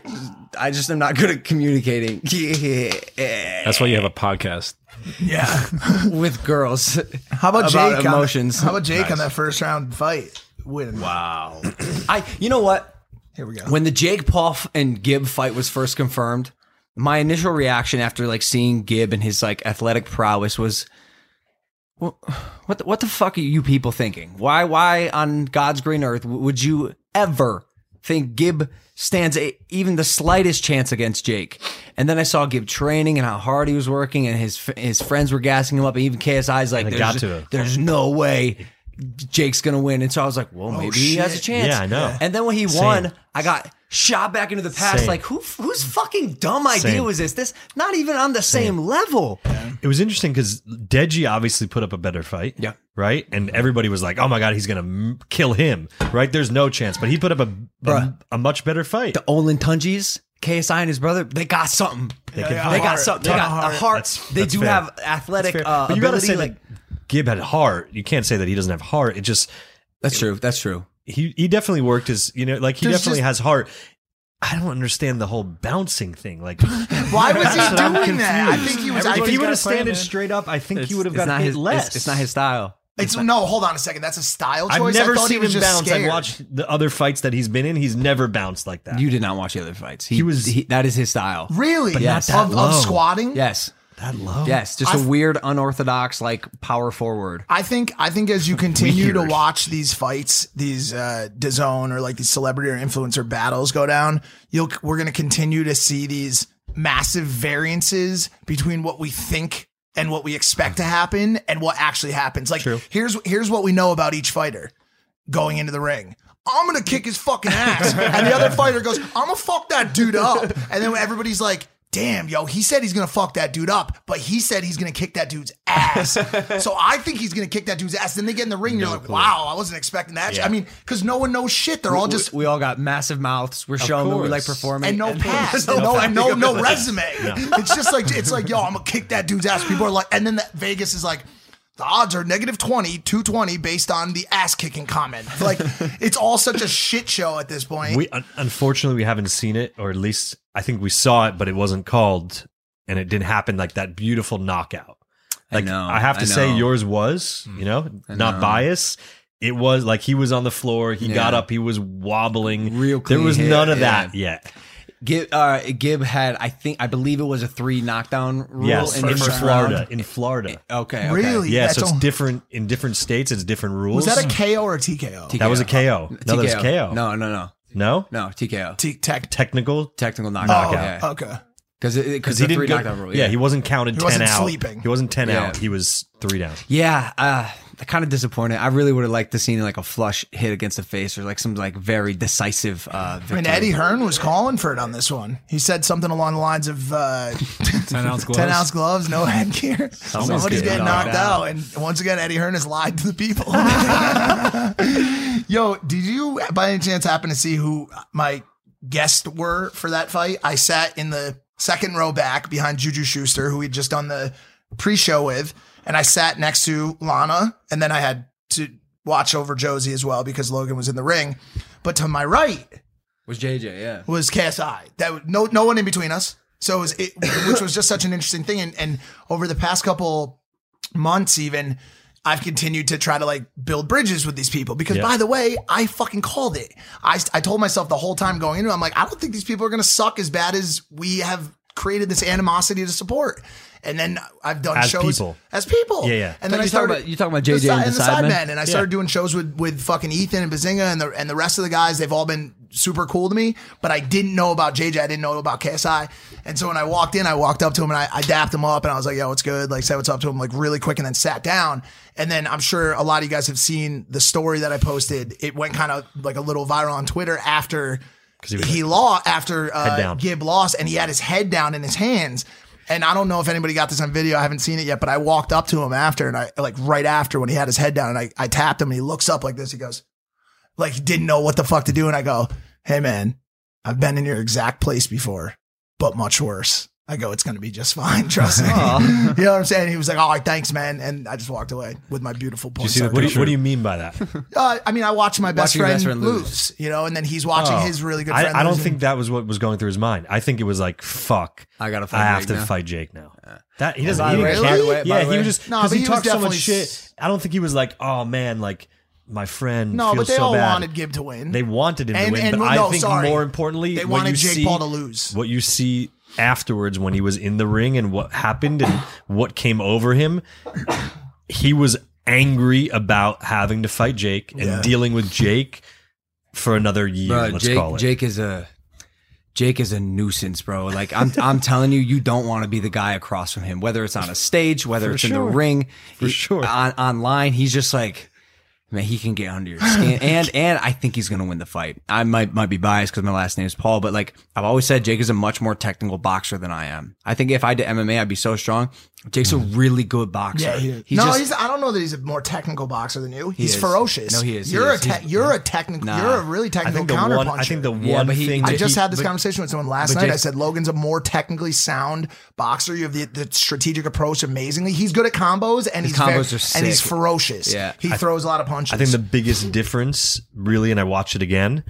I just am not good at communicating That's why you have a podcast. Yeah. with girls. How about, About Jake? emotions. On, how about Jake on that first round fight? Winning. Wow. I, you know what? Here we go. When the Jake Paul and Gib fight was first confirmed, my initial reaction after like seeing Gib and his like athletic prowess was, "Wha- what the, what the fuck are you people thinking? Why why on God's green earth would you ever think Gib stands a, even the slightest chance against Jake? And then I saw Gib training and how hard he was working, and his his friends were gassing him up, and even KSI's like, And there's, got to him. there's no way. Jake's gonna win, and so I was like, "Well, maybe he has a chance." Yeah, I know. And then when he Same. won, I got shot back into the past. Same. Like, who whose fucking dumb idea Same. was this? This not even on the same level. It was interesting because Deji obviously put up a better fight. Yeah. Right? And everybody was like, oh my God, he's going to m- kill him. Right? There's no chance. But he put up a, a, a much better fight. The Olatunjis, KSI and his brother, they got something. They, can got fight. something. They got of a heart. heart. That's- they that's do fair. have athletic uh, but you got to ability. say like, that Gib had heart. You can't say that he doesn't have heart. It just, that's true. That's true. he, he definitely worked his, you know, like he There's definitely just- has heart. I don't understand the whole bouncing thing. Like, Why was he That's what I'm doing that? I think he was. I if he would have a standed straight up, I think he would have got hit his. less. It's, it's not his style. It's, no, hold on a second. That's a style choice. I've never I seen he was him bounce. Scared. I've watched the other fights that he's been in. He's never bounced like that. You did not watch the other fights. He, He was- He, that is his style. Really? But not of, that of low. squatting? Yes. That low? Yes. Just a I've- weird, unorthodox, like power forward. I think I think as you continue to watch these fights, these uh DAZN or like these celebrity or influencer battles go down, you'll we're gonna continue to see these massive variances between what we think and what we expect to happen and what actually happens. Like here's here's what we know about each fighter going into the ring. I'm gonna kick his fucking ass. and the other fighter goes, I'm gonna fuck that dude up. And then everybody's like, damn, yo, he said he's gonna fuck that dude up, but he said he's gonna kick that dude's ass. so I think he's gonna kick that dude's ass. Then they get in the ring, and you're like, wow, I wasn't expecting that. Yeah. I mean, because no one knows shit. They're all just we, all got massive mouths. We're showing that we like performing and no past, no, no, and no, no, no resume. It's just like it's like, yo, I'm gonna kick that dude's ass. People are like, and then that Vegas is like, the odds are negative 20, 220 based on the ass kicking comment. Like, it's all such a shit show at this point. We un- unfortunately we haven't seen it, or at least I think we saw it, but it wasn't called, and it didn't happen like that beautiful knockout. Like know, I have to I say, yours was, you know, not know. bias. It was like he was on the floor, he got up, he was wobbling. Real there was hit, none of yeah. that yet. Gib, uh, Gib had, I think, I believe it was a three knockdown rule Yes, in the in Florida, round. in Florida. Okay, okay. Really? Yeah, That's so it's all- different in different states. It's different rules. was that a KO or a TKO? That was a KO. No, that was KO. No, no, no, No? no. TKO. T- tech. technical. Technical Oh, knockout. yeah. okay. Because because Because he didn't go, knockdown rule. yeah. he wasn't counted He 10 wasn't out. sleeping. He wasn't 10 Yeah. out. He was three down. Yeah, uh, kind of disappointed. I really would have liked to seen like a flush hit against the face or like some like very decisive uh, I victory. mean, Eddie Hearn was calling for it on this one. He said something along the lines of uh, 10 ounce gloves. 10 ounce gloves, no headgear. Somebody's getting getting knocked knocked out. And once again, Eddie Hearn has lied to the people. Yo, did you by any chance happen to see who my guests were for that fight? I sat in the second row back behind Juju Schuster, who we'd just done the pre show with. And I sat next to Lana. And then I had to watch over Josie as well because Logan was in the ring. But to my right, was JJ. Yeah, was KSI. That was- no no one in between us. So it was it, which was just such an interesting thing. And and over the past couple months, even I've continued to try to like build bridges with these people because Yeah. by the way, I fucking called it. I I told myself the whole time going into it, I'm like, I don't think these people are gonna suck as bad as we have created this animosity to support. And then I've done As shows people. as people. Yeah, yeah. And then you I talking started about- you talking about the JJ si- and the Sidemen? Sidemen, and I started doing shows with with fucking Ethan and Bazinga and the and the rest of the guys. They've all been super cool to me, but I didn't know about JJ. I didn't know about KSI. And so when I walked in, I walked up to him and I, I dapped him up and I was like, "Yo, what's good?" Like, said what's up to him like really quick, and then sat down. And then I'm sure a lot of you guys have seen the story that I posted. It went kind of like a little viral on Twitter after he was he lost after uh. Gib lost, and he had his head down in his hands. And I don't know if anybody got this on video. I haven't seen it yet, but I walked up to him after, and I like right after when he had his head down, and I, I tapped him, and he looks up like this. He goes, like he didn't know what the fuck to do, and I go, "Hey man, I've been in your exact place before, but much worse." I go, "It's gonna be just fine, trust me." you know what I'm saying? He was like, "All right, thanks, man," and I just walked away with my beautiful. you see What do, you, what do you mean by that? Uh, I mean, I watched my best Watching friend, best friend lose. lose. you know, and then he's watching Oh. his really good friend. I don't lose, think that was what was going through his mind. I think it was like, fuck. I gotta fight I have Jake to now. fight Jake now. That he doesn't. by He the didn't way- by way- yeah, he was just because but he, he talked so much shit. I don't think he was like, oh man, like my friend. No, feels but they so all bad. wanted Gib to win. They wanted him And- to win, and- but no, I think sorry. more importantly, They wanted Jake see, Paul to lose. What you see afterwards when he was in the ring and what happened and what came over him, he was angry about having to fight Jake and Yeah. dealing with Jake for another year. Bro, let's Jake, call it. Jake is a Jake is a nuisance, bro. Like I'm I'm telling you, you don't want to be the guy across from him, whether it's on a stage, whether it's in the ring, For he- sure. On online, he's just like man, he can get under your skin. and and I think he's gonna win the fight. I might might be biased because my last name is Paul, but like I've always said, Jake is a much more technical boxer than I am. I think if I did MMA, I'd be so strong. Jake's a mm. really good boxer. Yeah, he is. He's no, just- he's. I don't know that he's a more technical boxer than you. He's is. ferocious. No, he is. You're is. a te- you're a technical. Nah. You're a really technical think the counter puncher. I think the one but he- thing I I just he- had this but- conversation with someone last night. Jake- I said Logan's a more technically sound boxer. You have the, the strategic approach amazingly. He's good at combos and His he's very, combos are and he's ferocious. Yeah. he throws a lot of punches. I think the biggest difference, really, and I watched it again,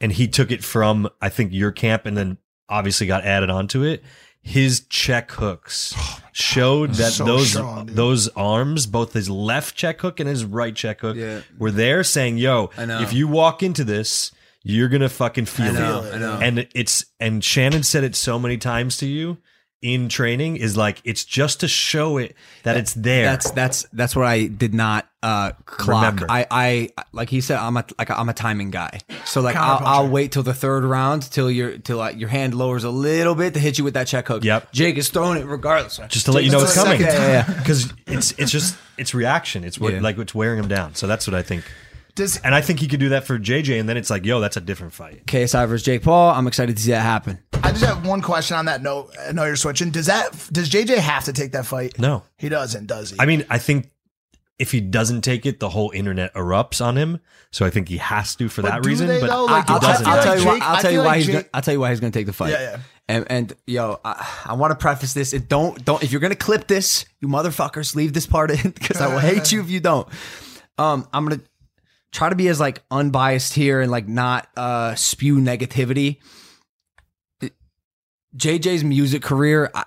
and he took it from I think your camp, and then obviously got added onto it. His check hooks showed that So those strong, those arms, both his left check hook and his right check hook, Yeah. were there saying, "Yo, if you walk into this." You're gonna fucking feel I know, it, I know. and it's and Shannon said it so many times to you. In training is like it's just to show it that it's there. That's that's that's what I did not uh clock. Remember. I I like he said I'm a like I'm a timing guy. So like I'll, I'll wait till the third round till your till like your hand lowers a little bit to hit you with that check hook. Yep. Jake is throwing it regardless. just to let you know it's coming. second Yeah, yeah, yeah. Because it's it's just it's reaction. It's what like it's wearing him down. So that's what I think. Does And I think he could do that for JJ, and then it's like, yo, that's a different fight. KSI versus Jake Paul. I'm excited to see that happen. I just have one question on that note. I know you're switching. Does that does JJ have to take that fight? No, He doesn't, does he? I mean, I think if he doesn't take it, the whole internet erupts on him. So I think he has to for But that do reason. they, but though? I- Like, he I'll, tell, doesn't. feel I'll like tell you. Why, I'll tell you why like he's. Jake- Gonna, I'll tell you why he's going to take the fight. Yeah, yeah. And, and yo, I, I want to preface this. It don't don't if you're going to clip this, you motherfuckers, leave this part in because I will hate you if you don't. Um, I'm gonna try to be as like unbiased here and like not uh spew negativity. JJ's music career, I,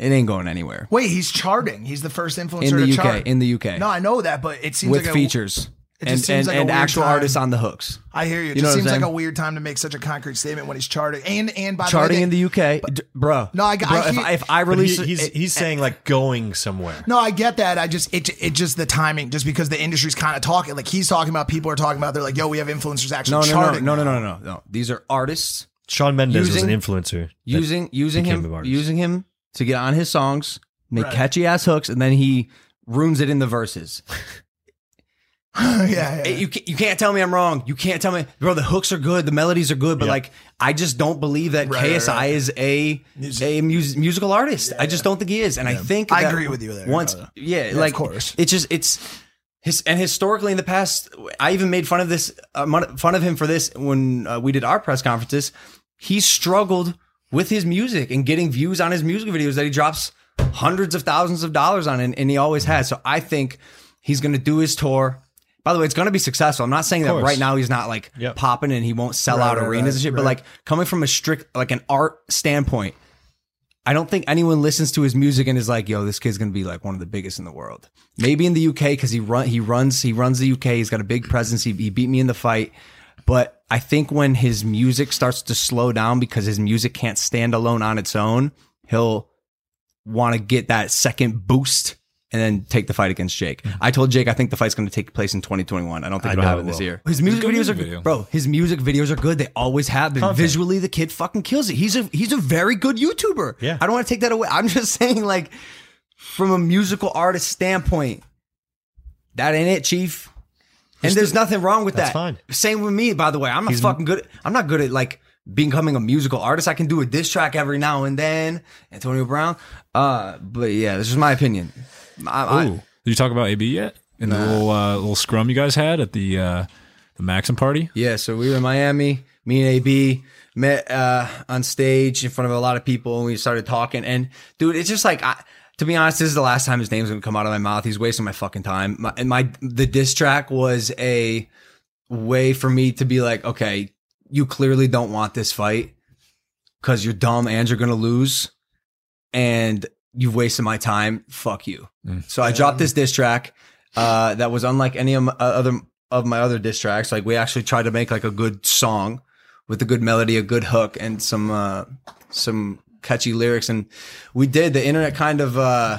it ain't going anywhere Wait, he's charting. He's the first influencer in the to UK. chart. In the UK, no, I know that, but it seems with like a, features it and just seems and, like a and weird actual time. artists on the hooks. I hear you. It You just seems like a weird time to make such a concrete statement when he's charting. And and by Charting the in the UK, d- bro. No, I- bro, I if, I, if I release he- he's it- he's saying like going somewhere. No, I get that. I just it it just the timing, just because the industry's kind of talking. Like he's talking about, people are talking about. They're like, "Yo, we have influencers actually no, no, no, charting." no, no, now. no, no, no. These are artists Shawn Mendes was an influencer. using using him using him to get on his songs, make Right. catchy ass hooks, and then he ruins it in the verses. yeah, yeah. Hey, You can't, you can't tell me I'm wrong. You can't tell me, bro. The hooks are good, the melodies are good, but Yeah. like I just don't believe that Right, right, KSI right. is a a mus- musical artist. I just don't think he is, and I think I agree with you there, Once, yeah, of like course. it's just it's. His, and historically in the past, I even made fun of this, uh, fun of him for this when uh, we did our press conferences. He struggled with his music and getting views on his music videos that he drops hundreds of thousands of dollars on, and, and he always has. So I think he's going to do his tour. By the way, it's going to be successful. I'm not saying that course. right now he's not like Yep. popping and he won't sell Right, out right, arenas right, and shit. But like coming from a strict, like an art standpoint, I don't think anyone listens to his music and is like, "Yo, this kid's gonna be like one of the biggest in the world." Maybe in the UK because he run he runs he runs the UK. He's got a big presence. He, he beat me in the fight, but I think when his music starts to slow down because his music can't stand alone on its own, he'll want to get that second boost and then take the fight against Jake. I told Jake I think the fight's going to take place in 2021. I don't think I it'll know happen it this will. year. His music good videos music are video. bro. His music videos are good. They always have been. Visually, the kid fucking kills it. He's a he's a very good YouTuber. Yeah. I don't want to take that away. I'm just saying, like, from a musical artist standpoint, that ain't it, Chief. And there's nothing wrong with That's that. fine. Same with me, by the way. I'm not fucking good. I'm not good at like becoming a musical artist. I can do a diss track every now and then. Antonio Brown. Uh, but yeah, this is my opinion. I, Ooh. Did you talk about AB yet? In the little uh, little scrum you guys had at the uh, the Maxim party? Yeah, so we were in Miami. Me and AB met uh, on stage in front of a lot of people, and we started talking. And dude, it's just like, I, to be honest, this is the last time his name's gonna come out of my mouth. He's wasting my fucking time. My, and my the diss track was a way for me to be like, okay, you clearly don't want this fight because you're dumb and you're gonna lose, and you've wasted my time. Fuck you. So I dropped this diss track uh, that was unlike any of my uh, other of my other diss tracks. Like we actually tried to make like a good song with a good melody, a good hook, and some uh, some catchy lyrics. And we did. The internet kind of uh,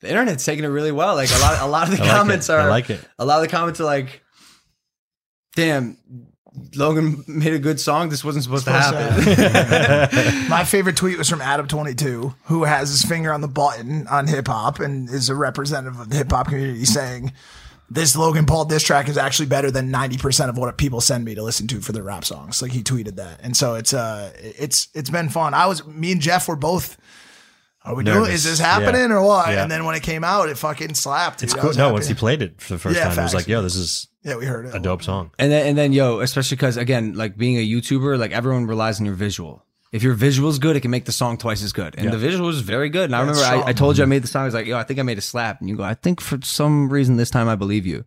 the internet's taking it really well. Like a lot, a lot of the I like comments it. are I like it. A lot of the comments are like, "Damn." Logan made a good song. This wasn't supposed, to happen. My favorite tweet was from Adam22, who has his finger on the button on hip hop and is a representative of the hip hop community saying, This Logan Paul diss track is actually better than 90% of what people send me to listen to for their rap songs. Like he tweeted that. And so it's uh it's it's been fun. I was me and Jeff were both are we doing is this happening Yeah. or what? Yeah. And then when it came out, it fucking slapped. It's dude. I cool. No, happy. once he played it for the first Yeah, time, it was like, yo, this is Yeah, we heard it. a dope song. And then, and then, yo, especially because again, like being a YouTuber, like everyone relies on your visual. If your visual is good, it can make the song twice as good. And Yeah. the visual was very good. And I remember I, I told you I mm-hmm. made the song. I was like, yo, I think I made a slap. And you go, I think for some reason this time I believe you.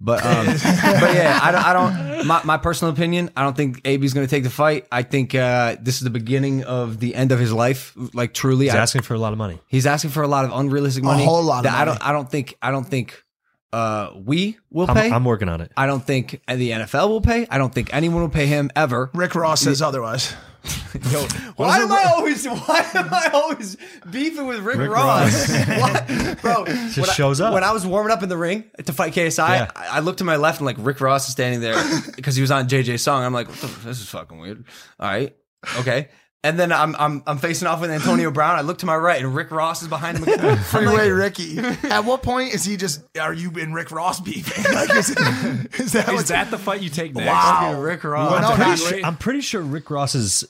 But um, but yeah, I don't. I don't. My, my personal opinion, I don't think AB's going to take the fight. I think uh, this is the beginning of the end of his life. Like truly, He's I, asking for a lot of money. He's asking for a lot of unrealistic money. A whole lot of that I don't. I don't think. I don't think. Uh, we will I'm, pay. I'm working on it. I don't think the NFL will pay. I don't think anyone will pay him ever. Rick Ross says otherwise. Yo, why am I always why am I always beefing with Rick, Ross? Why- Bro, Just when I- shows up. When I was warming up in the ring to fight KSI, Yeah. I, I looked to my left and like Rick Ross is standing there because he was on JJ's song. I'm like, this is fucking weird. All right, okay. And then I'm I'm I'm facing off with Antonio Brown. I look to my right and Rick Ross is behind him. again. I'm like, Freeway Ricky. At what point is he just? Are you in Rick Ross beefing? Like, is, it, is that Is that the fight you take next? Wow. fucking Rick Well, Ross. no, I'm, pretty sure, great. I'm pretty sure Rick Ross's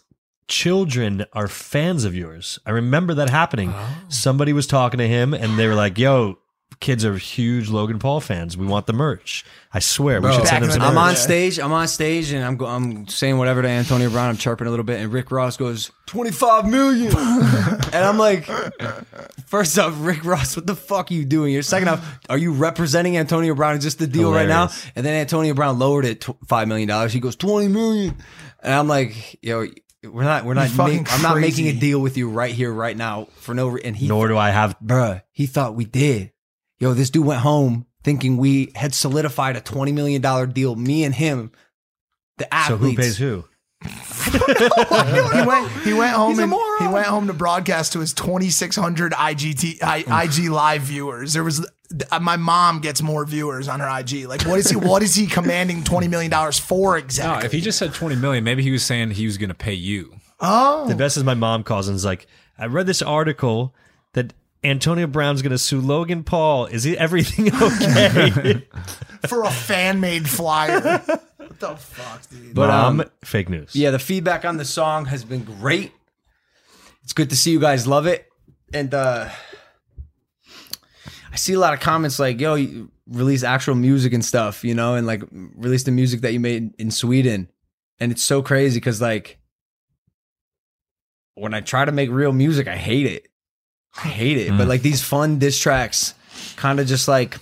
children are fans of yours. I remember that happening. Oh. Somebody was talking to him and they were like, yo, kids are huge Logan Paul fans. We want the merch. I swear, we should send him back in some the I'm on stage. I'm on stage, and I'm go, I'm saying whatever to Antonio Brown. I'm chirping a little bit, and Rick Ross goes 25 million, and I'm like, first off, Rick Ross, what the fuck are you doing here? Second off, are you representing Antonio Brown? Is this the deal right now? And then Antonio Brown lowered it five million dollars. He goes 20 million, and I'm like, yo. We're not. We're not. Make, I'm not making a deal with you right here, right now, for no. Re- and he Nor do I have. bruh, he thought we did. Yo, this dude went home thinking we had solidified a $20 million deal, me and him, the So who pays who? he went he went home and he went home to broadcast to his 2600 IGT I, IG live viewers. There was my mom gets more viewers on her IG. Like what is he what is he commanding 20 million dollars for No, exactly? if he just said 20 million, maybe he was saying he was going to pay you. oh, The best is my mom calls and is like, I read this article that Antonio Brown's going to sue Logan Paul. Is it everything okay? for a fan made flyer. what the fuck, dude? But, Mom, um, fake news. Yeah, the feedback on the song has been great. It's good to see you guys love it. And uh I see a lot of comments like, yo, you release actual music and stuff, you know, and like release the music that you made in Sweden. And it's so crazy because like when I try to make real music, I hate it. I hate it. But like these fun diss tracks kind of just like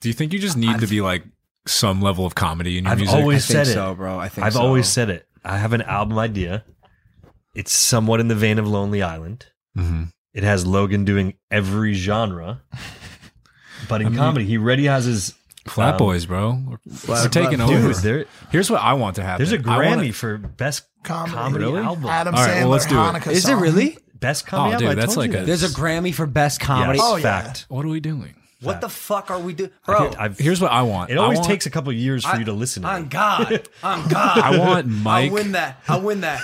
Do you think you just need to be like some level of comedy in your music? I've music? always I think said it. bro. I think I've so. always said it. I have an album idea. It's somewhat in the vein of Lonely Island. Mhm. It has Logan doing every genre, but in comedy, he already has his Flat um, Boys, bro. We're, we're taking Flat- over. Dude, there, Here's what I want to happen. there's a I wanna- Grammy for best Comedy. comedy, Really? album. Adam All right, Sandler well, let's do it. Hanukkah Is it really? Best comedy Oh, dude, I that's like a- There's a Grammy for best comedy. Yes, Oh, yeah. fact. What are we doing? What the fuck are we doing, bro? I've- Here's what I want. it always want, takes a couple years for you to listen to on it. God, on God. I want Mike. I'll win that. I'll win that.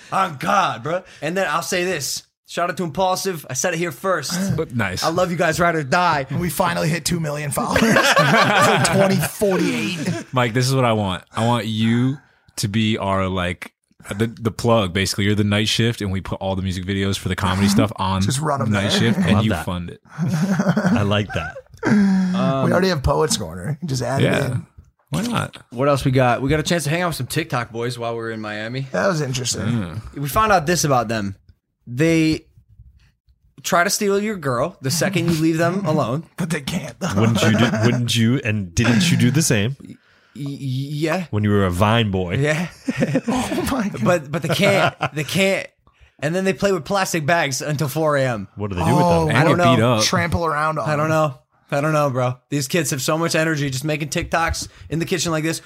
on God, bro. And then I'll say this. Shout out to Impaulsive. I said it here first. But nice. I love you guys, ride or die. We finally hit 2 million followers. 2048. Mike, this is what I want. I want you to be our like the the plug. Basically, you're the night shift, and we put all the music videos for the comedy stuff on Just run 'em night there. shift, and you that. fund it. I like that. Um, we already have Poets Corner. Just add it Yeah, in. why not? What else we got? We got a chance to hang out with some TikTok boys while we were in Miami. That was interesting. We found out this about them. They try to steal your girl the second you leave them alone. But they can't. Wouldn't you? Do, wouldn't you? And didn't you do the same Y- yeah. when you were a Vine boy? Yeah. oh my God. but but they can't. They can't. And then they play with plastic bags until 4 a.m. What do they do Oh, with them? Oh, I don't get beat know. up. Trample around on I don't know. I don't know, bro. These kids have so much energy just making TikToks in the kitchen like this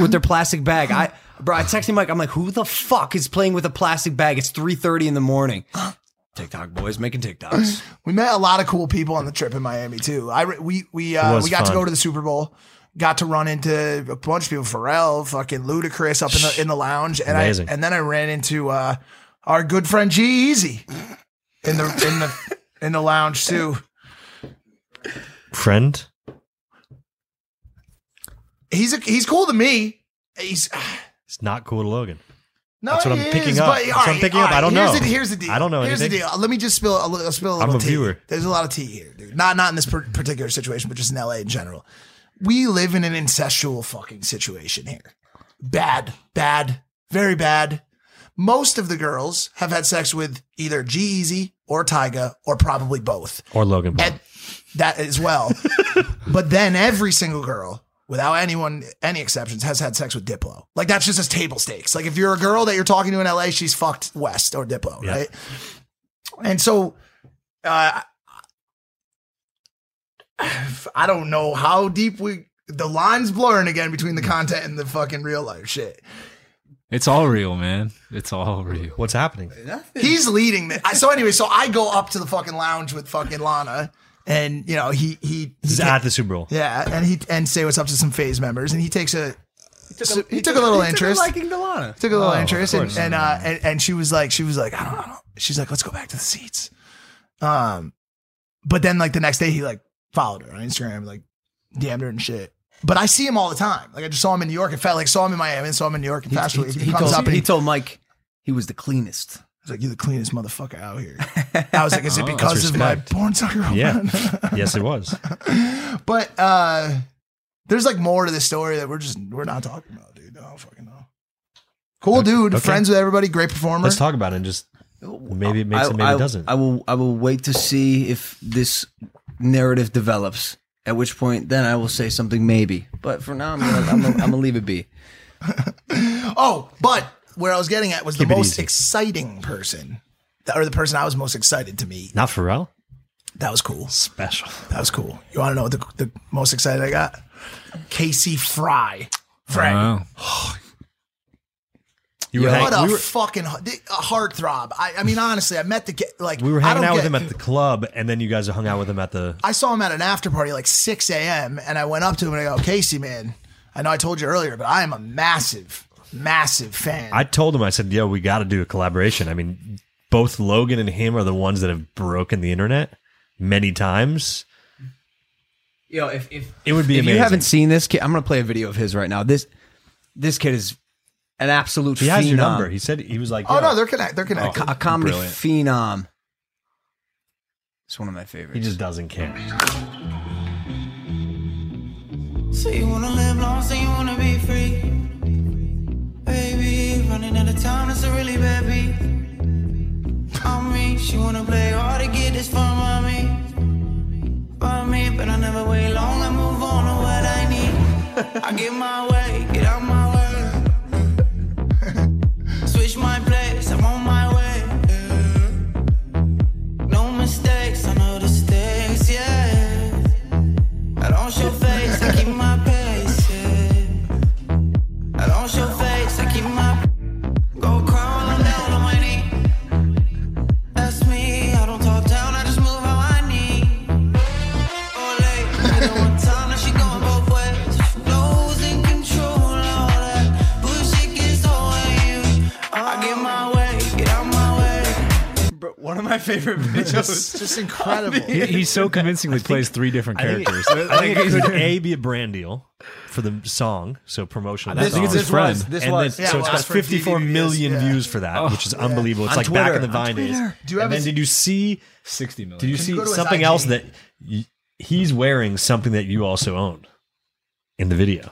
with their plastic bag. I bro, I texted Mike. I'm like, who the fuck is playing with a plastic bag? It's 3:30 in the morning. TikTok boys making TikToks. We met a lot of cool people on the trip in Miami too. I we we uh, was we got to fun. go to the Super Bowl. Got to run into a bunch of people. Pharrell, fucking Ludacris up in the in the lounge, and Amazing. I and then I ran into uh, our good friend G-Eazy in the in the in the lounge too. Friend? He's a, he's cool to me. He's It's not cool to Logan. no, That's what I'm picking is, up. but, That's all what I'm picking all up. I don't here's know. The, here's the deal. I don't know Here's the deal. Let me just spill a little, spill a little I'm a tea. viewer. There's a lot of tea here, dude. Not not in this per- particular situation, but just in LA in general. We live in an incestual fucking situation here. Bad, bad, very bad. Most of the girls have had sex with either G-Eazy or Tyga or probably both. Or Logan Paul. That as well. but then every single girl, without anyone, any exceptions, has had sex with Diplo. Like that's just as table stakes. Like if you're a girl that you're talking to in LA, she's fucked West or Diplo, Yeah. right? And so, uh, I don't know how deep we the lines blurring again between the content and the fucking real life shit. It's all real, man. It's all real. What's happening? He's leading the. I- So anyway, so I go up to the fucking lounge with fucking Lana, and you know he he, This is he ta- at the Super Bowl. yeah, and he and say what's up to some FaZe members, and he takes a he took a, little interest. liking Delana. took a little Oh, interest and and, uh, and and she was like she was like I don't know she's like let's go back to the seats um but then like the next day he like followed her on Instagram like DM'd her and shit but I see him all the time like I just saw him in New York it felt like saw him in Miami and saw him in New York and He, fast he, he, he comes told, up and he he, told Mike he was the cleanest. Was like you're the cleanest motherfucker out here I was like is it Oh, that's because of my respect. porn star Yeah. yes, it was. but uh there's like more to the story that we're just we're not talking about dude I don't fucking know cool dude Okay. friends with everybody great performer Let's talk about it and just maybe it makes it, maybe I, it doesn't. I will. I will wait to see if this narrative develops. At which point, then I will say something maybe. But for now, I'm gonna, I'm gonna, I'm gonna leave it be. Oh, but where I was getting at was Keep the most easy. exciting person, or the person I was most excited to meet. Not Pharrell. That was cool. Special. That was cool. You want to know what the, the most excited I got? Casey Frey. Frey. Wow. You were, what hang- a we were, fucking a heartthrob. I, I mean, honestly, I met the kid. Like we were hanging don't out with get- him at the club, and then you guys hung out with him at the. I saw him at an after party like 6 a.m. and I went up to him and I go, Casey, man, I know I told you earlier, but I am a massive, massive fan. I told him, I said, "Yo, we got to do a collaboration." I mean, both Logan and him are the ones that have broken the internet many times. Yo, if if It would be if amazing. you haven't seen this kid, I'm gonna play a video of his right now. This this kid is an absolute. he has your number. He said he was like, oh "Yo." no, they're connected. They're connected. a comedy Brilliant. phenom. It's one of my favorites. he just doesn't care." Say you wanna live long, say you wanna be free. Running out of time, that's a really bad beat. On me, she wanna play hard to get this far on me. By me, but I never wait long, I move on to what I need. I get my way, favorite videos. Just incredible. He, he so convincingly plays three different I think, characters. I think it could a be a brand deal for the song, so promotion. Of the I think it's song. his friend. was this and was then, Yeah, so it it's was got for 54 DVD million yeah. views for that, oh, which is unbelievable. It's On like back in the on Vine days. Twitter. Do you have and his- then did you see? 60 million. Did you see you go to his something IG? else that y he's wearing something that you also own in the video?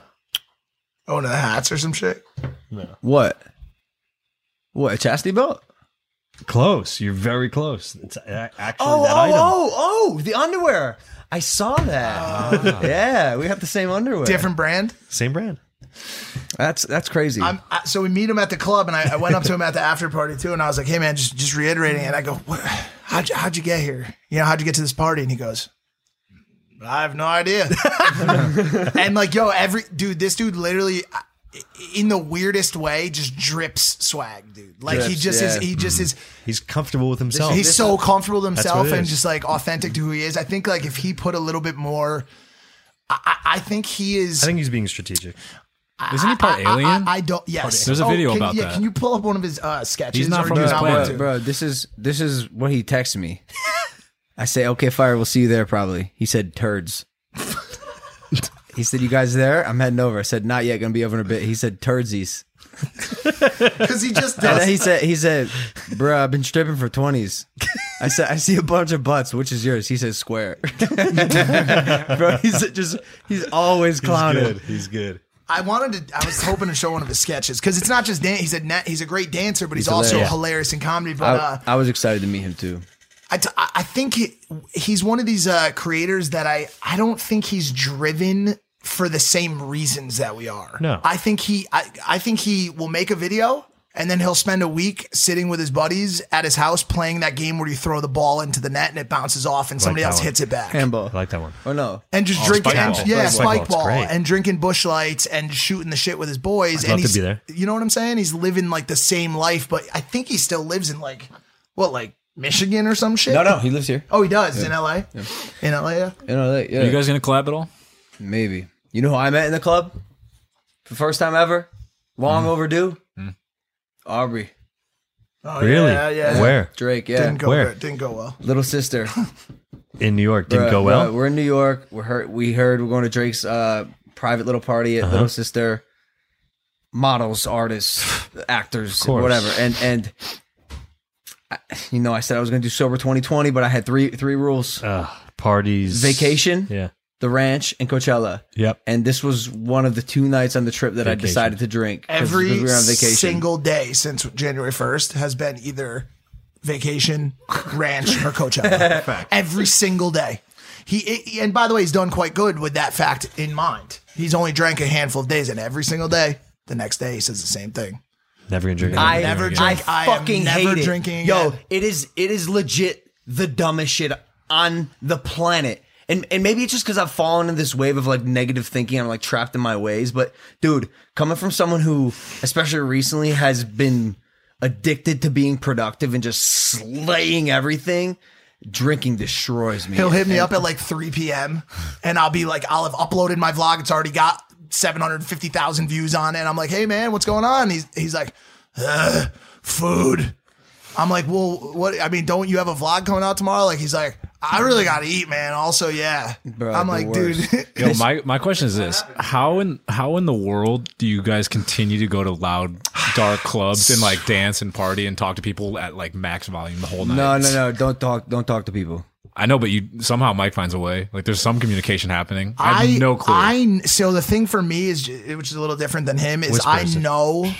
Oh, the hats or some shit. What? What? A chastity belt? Close. You're very close. It's a- actually Oh, that oh, item. oh, oh! The underwear. I saw that. yeah, we have the same underwear. Different brand. Same brand. That's that's crazy. I'm, I, so we meet him at the club, and I, I went up to him at the after party too, and I was like, "Hey man, just just reiterating." And I go, what, "How'd you, how'd you get here? You know, how'd you get to this party?" And he goes, "I have no idea." and like, yo, every dude, this dude literally, uh, in the weirdest way, just drips swag, dude. Like he Drips, just is. yeah. He just is. He's comfortable with himself. He's so comfortable with That's himself it and is. just like authentic to who he is. I think like if he put a little bit more. I, I I think he is. I think he's being strategic. Isn't he part I- I- alien? I, I don't. Yes. There's a Oh, video can- about yeah, that. Can you pull up one of his uh, sketches? He's not from do you this planet. want bro, bro, this is this is what he texted me. I say, okay, fire. We'll see you there probably. He said, turds. he said, you guys there? I'm heading over. I said, not yet. Gonna be over in a bit. He said, turdsies. Because he just And does. he said, he said, bro, I've been stripping for twenties. I said, I see a bunch of butts. Which is yours? He says, square. bro, he's just he's always clowning. Good. He's good. I wanted to. I was hoping to show one of his sketches because it's not just dan- he's a na- he's a great dancer, but he's, He's also hilarious. hilarious in comedy. But I, uh, I was excited to meet him too. I, t- I I think he, he's one of these uh, creators that I I don't think he's driven for the same reasons that we are. No. I think he I, I think he will make a video And then he'll spend a week sitting with his buddies at his house playing that game where you throw the ball into the net and it bounces off and somebody else one. hits it back. Handball. I like that one. Oh no. and just oh, drinking, spike and, ball. yeah, Spike ball, spike ball, and drinking Busch Lights and shooting the shit with his boys. I'd and love to he's, be there. You know what I'm saying? He's living like the same life, but I think he still lives in like what, like Michigan or some shit. No, no, he lives here. Oh, he does in L.A. In L.A. Yeah. You know that, yeah. Are you guys gonna collab at all? Maybe. You know who I met in the club? For the first time ever? Long overdue? Aubrey. Oh, Really? Yeah, yeah. Where? Drake, yeah. Didn't go. Where? Didn't go well. Little sister. In New York. Didn't Bruh, go bruh, well. we're in New York. We're heard, we heard we're going to Drake's uh, private little party Uh-huh. at Little Sister. Models, artists, actors, course. whatever. And and I, you know, I said I was going to do sober 2020, but I had three three rules: Uh, parties. vacation, Yeah. The ranch, and Coachella. Yep. And this was one of the two nights on the trip that I decided to drink 'cause- 'cause Every we were on vacation. single day since January 1st has been either vacation, ranch, or Coachella. Every single day. He, he- and by the way, he's done quite good with that fact in mind. He's only drank a handful of days, and every single day, the next day, he says the same thing. Never gonna drink. I again. never I drink. I am fucking never hate it. drinking Yo, again. it is it is legit the dumbest shit on the planet. And and maybe it's just because I've fallen in this wave of like negative thinking. I'm like trapped in my ways. But dude, coming from someone who, especially recently, has been addicted to being productive and just slaying everything, drinking destroys me. He'll hit me up at like 3 p.m. and I'll be like, I'll have uploaded my vlog. It's already got 750,000 views on it. And I'm like, hey man, what's going on? He's, he's like, "Ugh, food. I'm like, well, what? I mean, don't you have a vlog coming out tomorrow? Like, he's like, I really got to eat, man. Also, yeah. Bro, I'm like, worst. dude, Yo, my, my question is this: How in how in the world do you guys continue to go to loud, dark clubs and like dance and party and talk to people at like max volume the whole night? no, no, no! Don't talk. Don't talk to people. I know, but you somehow Mike finds a way. Like there's some communication happening. I have no clue. I so the thing for me is, which is a little different than him, is I Whispers. know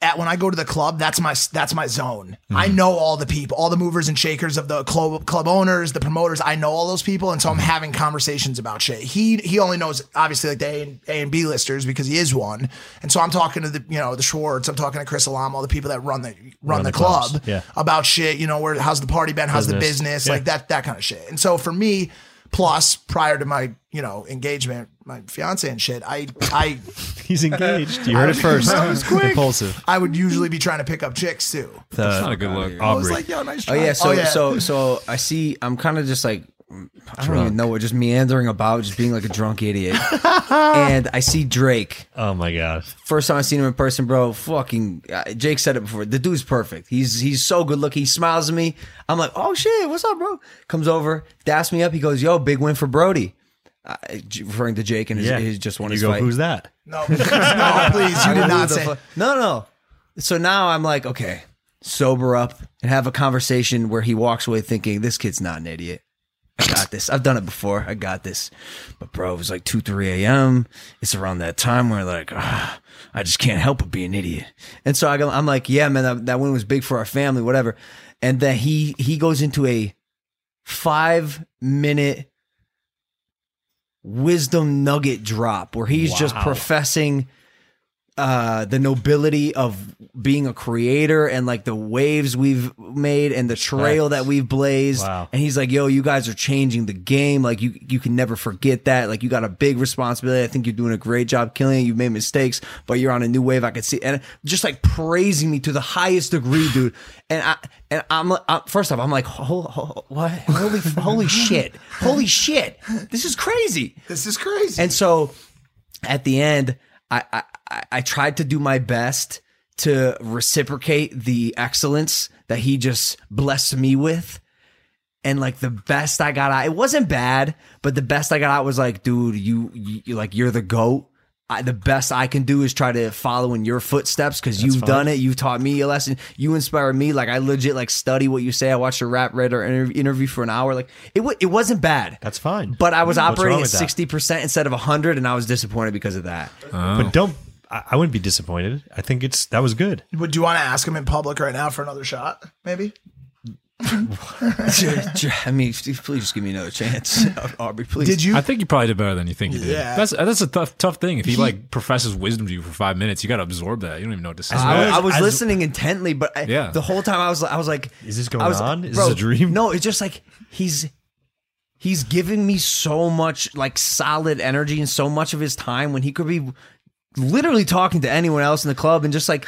at when I go to the club, that's my that's my zone. Mm-hmm. I know all the people, all the movers and shakers of the club club owners, the promoters. I know all those people, and so. I'm having conversations about shit. He he only knows obviously like the A and, A and B listers because he is one, and so I'm talking to the you know the Schwartz, I'm talking to Chris Alamo, the people that run the run, the, the club yeah. about shit. You know where how's the party been, how's the Business. business, Yeah. like that that kind of shit. And so for me, plus prior to my you know engagement, my fiance and shit, I I He's engaged. You heard it first. That was quick. Impaulsive. I would usually be trying to pick up chicks too. That's not a good look. I was Aubrey. like, yo, nice try. Oh yeah, so oh, so so I see. I'm kind of just like I don't even know what, just meandering about, just being like a drunk idiot. and I see Drake. Oh my god. First time I've seen him in person, bro. Fucking uh, Jake said it before. The dude's perfect. He's he's so good looking. He smiles at me. I'm like, oh shit, what's up, bro? Comes over, daps me up. He goes, yo, big win for Brody. Uh, referring to Jake and his, Yeah. his just won You his go. fight. Who's that? no, no, please, you did don't know not the say. fu- no, no. So now I'm like, okay, sober up and have a conversation where he walks away thinking this kid's not an idiot. I got this. I've done it before. I got this. But bro, it was like two, three a.m. It's around that time where like, ah, I just can't help but be an idiot. And so I go, I'm like, yeah, man, that, that win was big for our family, whatever. And then he he goes into a five minute wisdom nugget drop where he's just professing uh the nobility of being a creator and like the waves we've made and the trail that we've blazed. Wow. and he's like yo you guys are changing the game. Like you you can never forget that. Like you got a big responsibility. I think you're doing a great job killing it. You've made mistakes but you're on a new wave. I could see and just like praising me to the highest degree dude. And i and i'm, i first off i'm like ho, ho, what? Holy holy shit. Holy shit. This is crazy. This is crazy. and so at the end, I, I, I- I tried to do my best to reciprocate the excellence that he just blessed me with. And like the best I got out, it wasn't bad, but the best I got out was like, dude, you, you like, you're the GOAT. I, the best I can do is try to follow in your footsteps because you've done it. You've taught me a lesson. You inspired me. Like I legit like study what you say. I watched your rap radar inter- interview for an hour. Like it, wa- it wasn't bad. That's fine. But I was What's operating at sixty percent instead of hundred, and I was disappointed because of that. But don't. I, I wouldn't be disappointed. I think it's that was good. Would you want to ask him in public right now for another shot? Maybe. I mean, please just give me another chance, Aubrey. Please. Did you? I think you probably did better than you think you did. Yeah. That's that's a tough tough thing. If he, like professes wisdom to you for five minutes, you got to absorb that. You don't even know what to say. I, I was as- listening intently, but I, Yeah. the whole time I was, I was like, Is this going I was, on? Is bro, this a dream? No, it's just like he's he's giving me so much like solid energy and so much of his time when he could be literally talking to anyone else in the club and just like,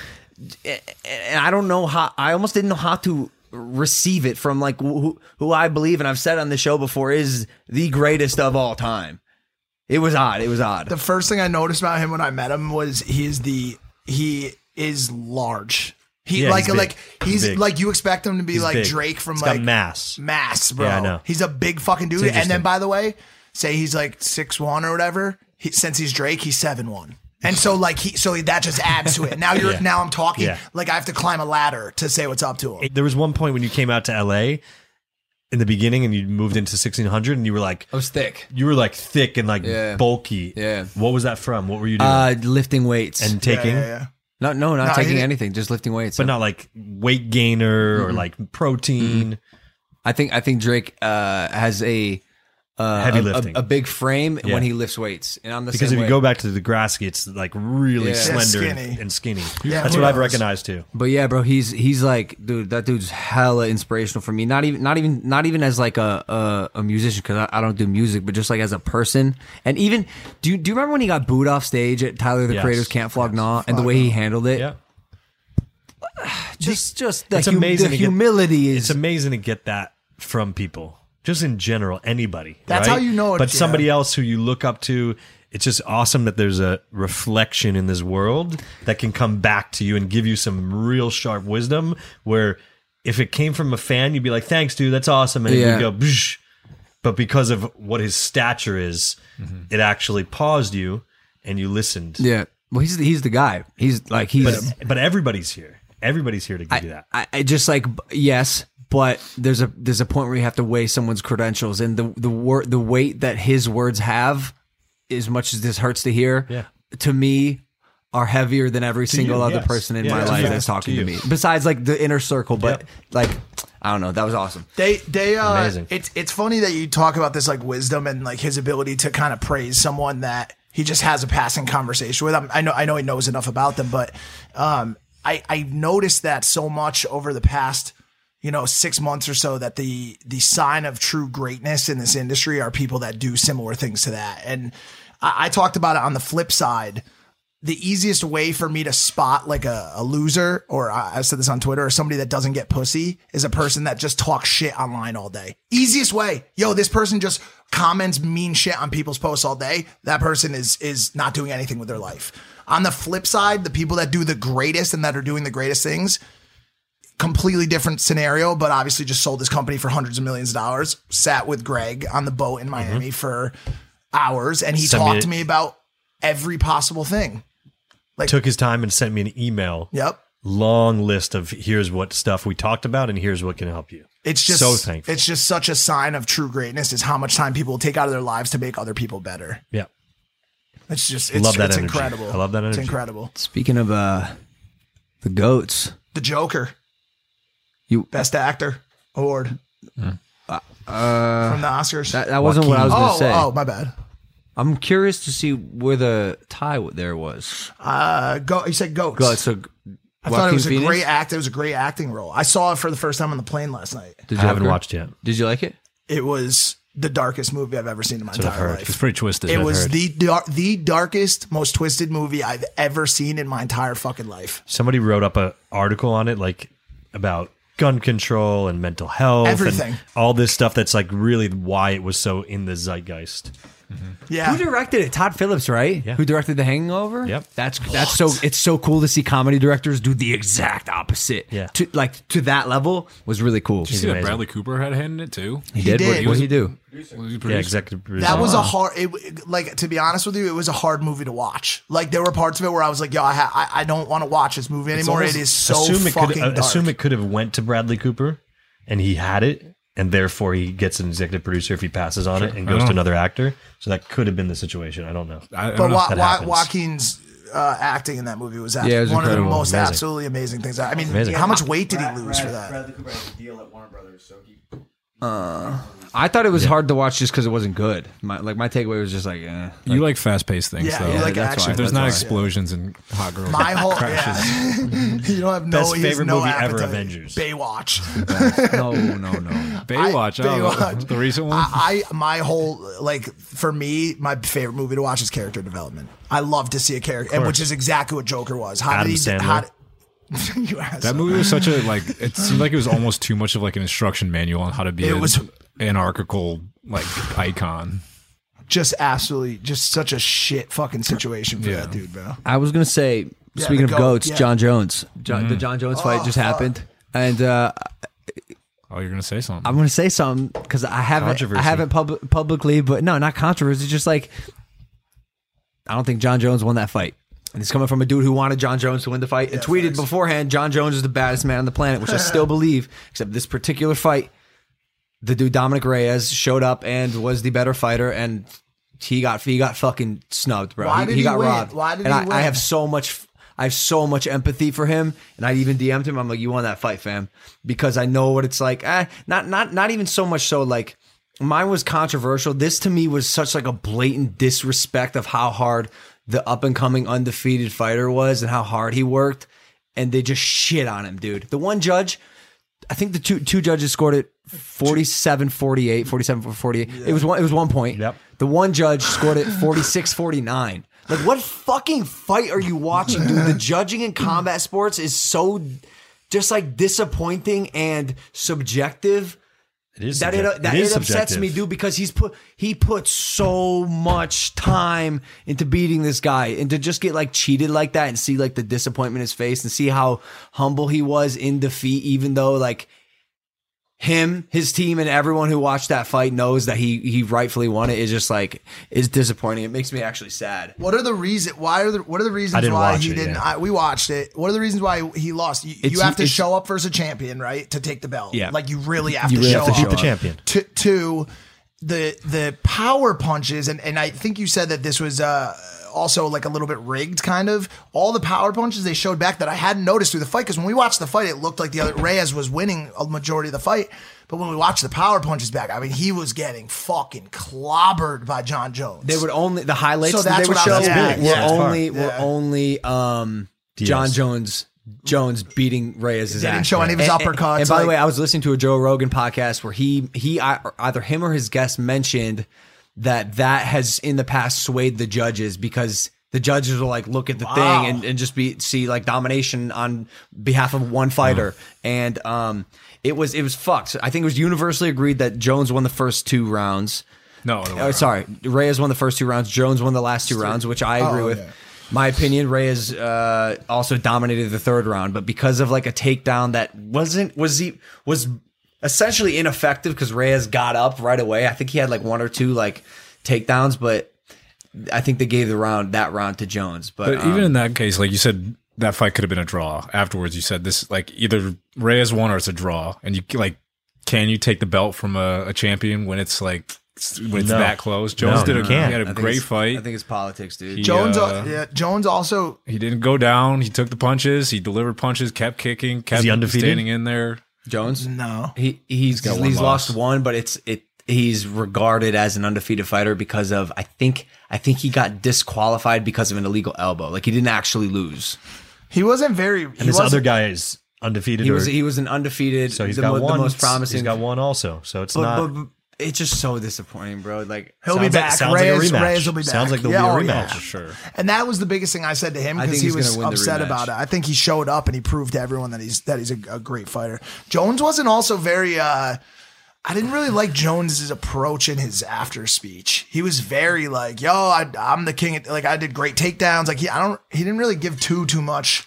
and I don't know how. I almost didn't know how to receive it from like who, who I believe, and I've said on the show before, is the greatest of all time. It was odd. It was odd. the first thing I noticed about him when I met him was he is the he is large. He Yeah, like he's like he's Big. like you expect him to be He's like big. Drake from He's like got mass. mass, bro. Yeah, I know. He's a big fucking dude. And then by the way, say he's like six one or whatever. He, since he's Drake, he's seven one. And so like he so that just adds to it. Now you're Yeah. now I'm talking Yeah. like I have to climb a ladder to say what's up to him. There was one point when you came out to LA in the beginning and you moved into 1600 and you were like I was thick. you were like thick and like Yeah. bulky. Yeah. What was that from? What were you doing? Uh, lifting weights and taking yeah, yeah, yeah. no, no, not No, taking anything, just lifting weights. but not like weight gainer Mm-hmm. or like protein. I think I think Drake uh, has a uh, Heavy a- lifting. a, a big frame Yeah. when he lifts weights, and I'm the Because same if you go back to the Degrassi, it's like really Yeah. slender Yeah, and- skinny. and skinny. Yeah, That's who what I've recognized too. But yeah, bro, he's he's like, dude, that dude's hella inspirational for me. Not even not even not even as like a a, a musician because I, I don't do music, but just like as a person. And even do you do you remember when he got booed off stage at Tyler the Yes. Creator's Camp Flog Gnaw and the way he handled it? Yeah. Just just the, It's hum- amazing the to get- humility is It's amazing to get that from people, just in general, anybody. That's right? how you know it- But somebody yeah. else who you look up to, it's just awesome that there's a reflection in this world that can come back to you and give you some real sharp wisdom. Where if it came from a fan, you'd be like, "Thanks, dude, that's awesome," and Yeah. you go, Bsh. but because of what his stature is, mm-hmm. it actually paused you and you listened. yeah. Well, he's the, he's the guy. He's like he's But but everybody's here. Everybody's here to give you that. I, I just like yes, but there's a there's a point where you have to weigh someone's credentials, and the the word the weight that his words have, as much as this hurts to hear, Yeah. to me. Are heavier than every single you, other yes. person in Yeah, my life that's talking To to, me. Besides, like the inner circle, but Yep. like I don't know, that was awesome. They they uh Amazing. it's it's funny that you talk about this like wisdom and like his ability to kind of praise someone that he just has a passing conversation with. I'm, I know I know he knows enough about them, but um I I noticed that so much over the past you know 6 months or so that the the sign of true greatness in this industry are people that do similar things to that. And I, I talked about it on the flip side the easiest way for me to spot like a, a loser, or I I said this on Twitter, or somebody that doesn't get pussy is a person that just talks shit online all day. Easiest way. Yo, this person just comments mean shit on people's posts all day. That person is is not doing anything with their life. On the flip side, the people that do the greatest and that are doing the greatest things, completely different scenario, but obviously just sold this company for hundreds of millions of dollars. Sat with Greg on the boat in Miami for hours, and he talked to me about every possible thing. Took his time and sent me an email. Yep. long list of here's what stuff we talked about and here's what can help you. It's just so thankful. It's just such a sign of true greatness is how much time people take out of their lives to make other people better. yeah. It's just it's, Love that it's energy. incredible. I love that It's energy. incredible. Speaking of uh the goats, The Joker, you Best Actor award uh, from the Oscars. that, that wasn't what I was gonna oh, say. oh, my bad. I'm curious to see where the tie there was. Uh, go. You said goats. Go, so I thought it was Joaquin a great act. It was a great acting role. I saw it for the first time on the plane last night. Did I you haven't watched yet. Did you like it? It was the darkest movie I've ever seen in my what I've entire heard. It's life. pretty twisted. It I've was heard. the dar- the darkest, most twisted movie I've ever seen in my entire fucking life. Somebody wrote up an article on it like about gun control and mental health Everything. and all this stuff that's like really why it was so in the zeitgeist. Yeah. Who directed it? Todd Phillips, right? Yeah. Who directed The Hangover? Yep. That's that's so it's so cool to see comedy directors do the exact opposite. Yeah. To like to that level was really cool. Did you see that amazing. Bradley Cooper had a hand in it too? He did. did. What He did was- he do? Was he Yeah, produced? executive producer. That was a hard, it, like to be honest with you, it was a hard movie to watch. Like there were parts of it where I was like, "Yo, I ha- I, I don't want to watch this movie anymore." It almost- is so assume it fucking could, uh, dark. Assume it could have went to Bradley Cooper, and he had it, and therefore he gets an executive producer if he passes on it and goes to another actor. So that could have been the situation. I don't know. I, I but don't know. Wa- Wa- Joaquin's uh, acting in that movie was, Yeah, it was one of the most Amazing. absolutely amazing things. I mean, Amazing. how much weight did he lose for that? Bradley Cooper has a deal at Warner Brothers, so he. I thought it was hard to watch just because it wasn't good. My, like my takeaway was just like, eh. You like fast paced things, Yeah, though. you like that's action. why. if there's That's not why. explosions and hot girls, My whole crashes. yeah. you don't have no Best he has favorite no movie ever, appetite. Avengers. Baywatch. no, no, no. Baywatch, I- oh, Baywatch. the recent one. I, I my whole like for me, my favorite movie to watch is character development. I love to see a character, and which is exactly what Joker was. How Adam did he? Sandler. How did, you asshole. that movie was such a like. It seemed like it was almost too much of like an instruction manual on how to be It an was- anarchical like icon. just absolutely just such a shit fucking situation for Yeah. that dude, bro. I was gonna say, Yeah, speaking the of goat, goats, yeah. Jon Jones. John, The Jon Jones fight just happened, and uh, Oh, you're gonna say something? I'm gonna say something because I haven't, I Controversy. haven't pub- publicly, but no, not controversy. Just like I don't think Jon Jones won that fight. And it's coming from a dude who wanted Jon Jones to win the fight and tweeted beforehand, Jon Jones is the baddest man on the planet, which I still believe, except this particular fight, the dude Dominick Reyes showed up and was the better fighter and he got he got fucking snubbed, bro. Why he, did he he got win? robbed. Why did and he I, win? I have so much I have so much empathy for him, and I even DM'd him. I'm like, "You won that fight, fam," because I know what it's like. Eh, not not not even so much so like mine was controversial. This to me was such like a blatant disrespect of how hard the up and coming undefeated fighter was and how hard he worked, and they just shit on him, dude. The one judge, I think the two two judges scored it 47 48, 47 for 48. It was one it was one point. Yep. The one judge scored it 46 49. Like what fucking fight are you watching, dude? The judging in combat sports is so just like disappointing and subjective It is that it, that it upsets me, dude, because he's put he put so much time into beating this guy, and to just get like cheated like that, and see like the disappointment in his face, and see how humble he was in defeat, even though like him, his team, and everyone who watched that fight knows that he he rightfully won it. Is just like is disappointing. It makes me actually sad. What are the reasons? Why are the what are the reasons why watch he it, didn't? yeah. I, we watched it. What are the reasons why he lost? You, you have to show up versus a champion, right, to take the belt. Yeah. like you really have You to really show have to up. the champion. To, to the the power punches, and and I think you said that this was uh also like a little bit rigged, kind of. All the power punches they showed back that I hadn't noticed through the fight because when we watched the fight, it looked like the other Reyes was winning a majority of the fight. But when we watched the power punches back, I mean, he was getting fucking clobbered by Jon Jones. They would only the highlights So that they that's would what I show was- That's were. Yeah, only hard. were only um, Jon Jones Jones beating Reyes. They didn't show any of his uppercuts, And, by the way, I was listening to a Joe Rogan podcast where he he either him or his guest mentioned that that has in the past swayed the judges because. The judges will like look at the Wow. thing and, and just be see like domination on behalf of one fighter, and um, it was it was fucked. I think it was universally agreed that Jones won the first two rounds. No, around. sorry. Reyes won the first two rounds. Jones won the last two rounds, which I agree Oh, with. yeah. My opinion, Reyes uh, also dominated the third round, but because of like a takedown that wasn't was he was essentially ineffective because Reyes got up right away. I think he had like one or two like takedowns, but I think they gave the round that round to Jones. But, But um, even in that case, like you said, that fight could have been a draw. Afterwards, you said this like either Reyes won or it's a draw, and you like, can you take the belt from a, a champion when it's like when it's No. that close? Jones No, did a can't. he had I a think great fight. I think it's politics, dude. He- Jones, uh, yeah, Jones also he didn't go down. He took the punches. He delivered punches. Kept kicking. Kept he undefeated? standing in there. Jones, no. he he's got he's, one lost one, but it's it. He's regarded as an undefeated fighter because of I think I think he got disqualified because of an illegal elbow. Like he didn't actually lose. He wasn't very. And this other guy is undefeated. He was he was an undefeated. so he's the, got mo- one. the most promising. He's got one also. So it's but, not. but, but it's just so disappointing, bro. Like He'll be back. sounds like a Reyes, rematch. Reyes will be back. Sounds like there'll Yeah, be a oh, rematch yeah. for sure. And that was the biggest thing I said to him I because think he he's was gonna win the upset rematch. about it. I think he showed up and he proved to everyone that he's that he's a, a great fighter. Jones wasn't also very. uh I didn't really like Jones's approach in his after speech. He was very like, "Yo, I, I'm the king." Like I did great takedowns. Like he, I don't. He didn't really give too too much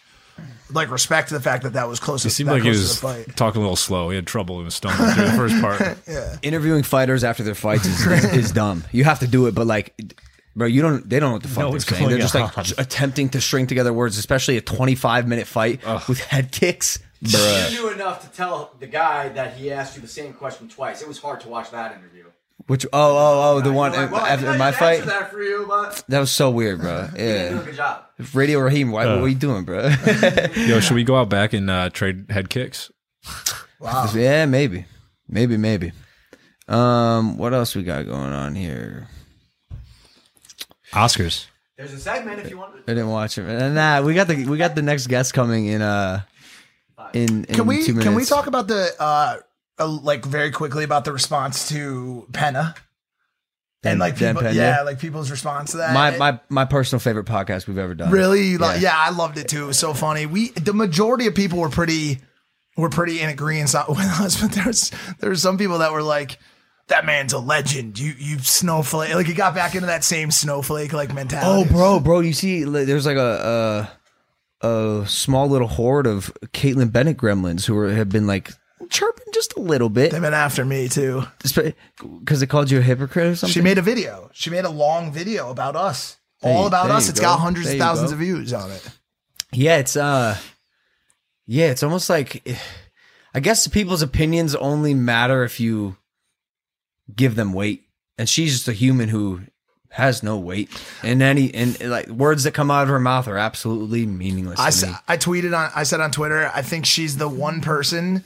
like respect to the fact that that was close. He to, the fight. He seemed like he was talking a little slow. He had trouble in his stomach through the first part. yeah. interviewing fighters after their fights is, is, is dumb. You have to do it, but like. Bro, you don't. They don't know what the fuck know they're saying. They're just like on. attempting to string together words, especially a 25 minute fight with head kicks. Bruh. You knew enough to tell the guy that he asked you the same question twice. It was hard to watch that interview. Which oh oh oh the one after my fight. that for you, but That was so weird, bro. you did a Yeah, good job. Radio Raheem, why, what are you doing, bro? Yo, should we go out back and uh, trade head kicks? Wow. yeah, maybe, maybe, maybe. Um, what else we got going on here? Oscars. There's a segment if you want. I didn't watch it. Uh, Nah, we got the we got the next guest coming in. Uh, in, in Can we two minutes. can we talk about the uh, uh like very quickly about the response to Peña and like people, Peña? yeah, like people's response to that. my my my personal favorite podcast we've ever done? Really? Like, Yeah. yeah, I loved it too. It was so funny. We the majority of people were pretty were pretty in agreement with us, but there's there's some people that were like, "That man's a legend." You you snowflake. Like he got back into that same snowflake like mentality. Oh, bro, bro, you see, there's like a, a a small little horde of Kaitlin Bennett gremlins who are, have been like chirping just a little bit They've been after me too. because they called you a hypocrite or something. She made a video. She made a long video about us. All Hey, about us. you It's go. got hundreds There of thousands go. of views on it. Yeah, it's uh, yeah, it's almost like, I guess people's opinions only matter if you give them weight, and she's just a human who has no weight, and any and like words that come out of her mouth are absolutely meaningless. I, to me. I tweeted on I said on Twitter I think she's the one person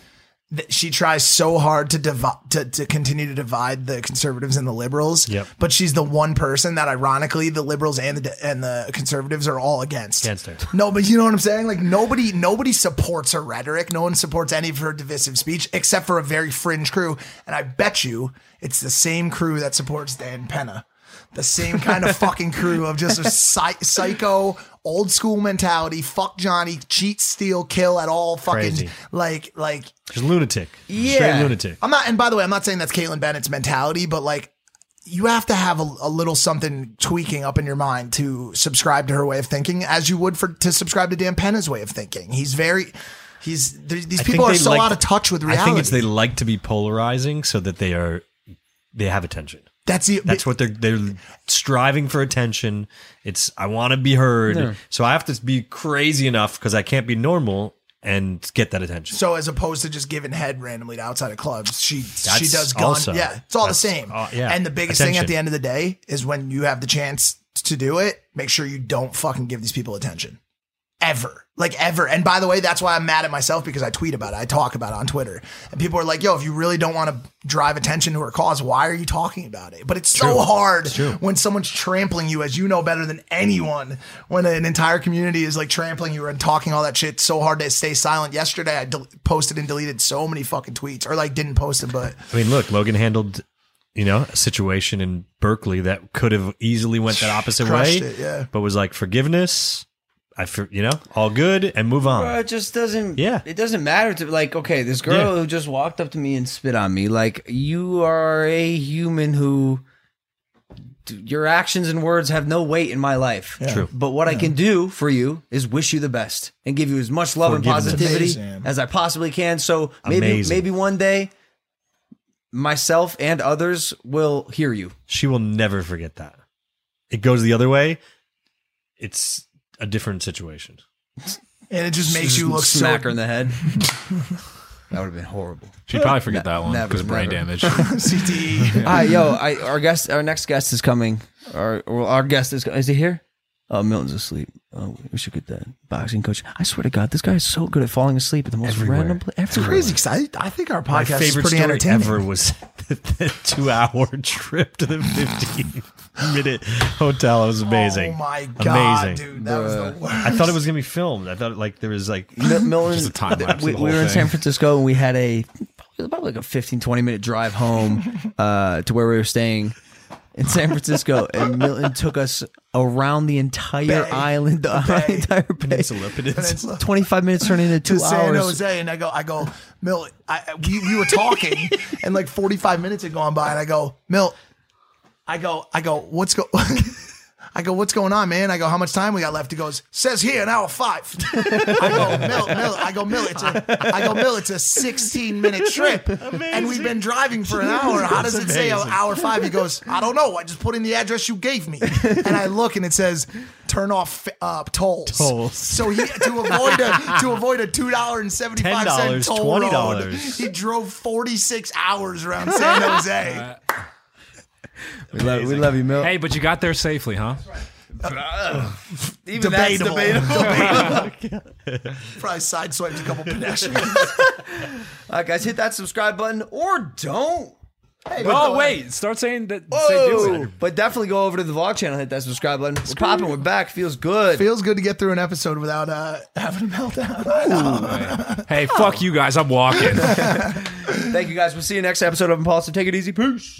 she tries so hard to divide to, to continue to divide the conservatives and the liberals. Yep. But she's the one person that ironically the liberals and the and the conservatives are all against. Against her. No, but you know what I'm saying? Like nobody nobody supports her rhetoric. No one supports any of her divisive speech except for a very fringe crew. And I bet you it's the same crew that supports Dan Peña. The same kind of fucking crew of just a psy- psycho, old school mentality. Fuck Johnny, cheat, steal, kill at all. Fucking Crazy. like like Just lunatic. Yeah. Straight lunatic. I'm not, and by the way, I'm not saying that's Kaitlin Bennett's mentality, but like, you have to have a, a little something tweaking up in your mind to subscribe to her way of thinking, as you would for to subscribe to Dan Peña's way of thinking. He's very, he's these people are so like- out of touch with reality. I think it's they like to be polarizing so that they are they have attention. That's the, That's what they're they're striving for attention. It's I want to be heard, so I have to be crazy enough because I can't be normal and get that attention. So as opposed to just giving head randomly to outside of clubs, she she does gun. also- yeah, it's all the same. uh, yeah, And the biggest thing at the end of the day is when you have the chance to do it, make sure you don't fucking give these people attention. Ever. Like ever. And by the way, that's why I'm mad at myself because I tweet about it. I talk about it on Twitter. And people are like, yo, if you really don't want to drive attention to her cause, why are you talking about it? But it's so hard when someone's trampling you, as you know better than anyone, when an entire community is like trampling you and talking all that shit. It's so hard to stay silent. Yesterday, I del- posted and deleted so many fucking tweets, or like didn't post them, but I mean, look, Logan handled you know a situation in Berkeley that could have easily went that opposite way, it, yeah. but was like forgiveness. I for you know all good and move on. Bro, it just doesn't. Yeah. it doesn't matter to like. Okay, this girl Yeah. who just walked up to me and spit on me. Like you are a human who. Your actions and words have no weight in my life. True. But what I can do for you is wish you the best and give you as much love and positivity as I possibly can. So maybe Amazing. maybe one day myself and others will hear you. She will never forget that. It goes the other way. It's a different situation. and it just makes you look smack her so in the head. that would have been horrible. She'd probably forget that one never, because of brain never. damage. CTE. Hi, yo, I, our guest, our next guest is coming. Our, well, our guest is is he here? Oh, Milton's asleep. Oh, we should get that boxing coach. I swear to God, this guy is so good at falling asleep at the most Everywhere. random place. It's crazy because I, I think our My podcast is favorite pretty story entertaining. ever was the, the two-hour trip to the 15-minute hotel. It was amazing. Oh my god, amazing. dude, that was the worst. I thought it was gonna be filmed. I thought like there was like Mil- Milton, Just a time lapse we, we whole were in. San Francisco and we had a about like a 15, 20 minute drive home uh, to where we were staying in San Francisco. And Milton took us around the entire Bay. island, the, bay. entire bay. peninsula. peninsula. Peninsula. 25 minutes turned into two to San hours. Jose, and I go, I go, Milt. I, we, we were talking, and like forty five minutes had gone by, and I go, Milt. I go, I go, what's go? I go, what's going on, man? I go, how much time we got left? He goes, says here an hour five. I go, Milt, Milt. I go, Milt. It's a, I go, Milt. It's a sixteen minute trip, and we've been driving for an hour. How does it say an hour five? He goes, I don't know. I just put in the address you gave me, and I look, and it says turn off uh, tolls. Tolls. So he to avoid a to avoid a two dollar and seventy five cent $10, toll $20. he drove forty six hours around San Jose. We love, we love you, Milt. Hey, but you got there safely, huh? Even Debatable. that's debatable. Probably sideswiped a couple pedestrians. All right, guys, hit that subscribe button or don't. Hey, but Oh don't- wait, start saying that. Say do Whoa. it. But definitely go over to the vlog channel, hit that subscribe button. We're popping, we're back. Feels good. Feels good to get through an episode without uh, having a meltdown. Hey, fuck you guys. I'm walking. Thank you guys. We'll see you next episode of Impaulsive. Take it easy. Peace.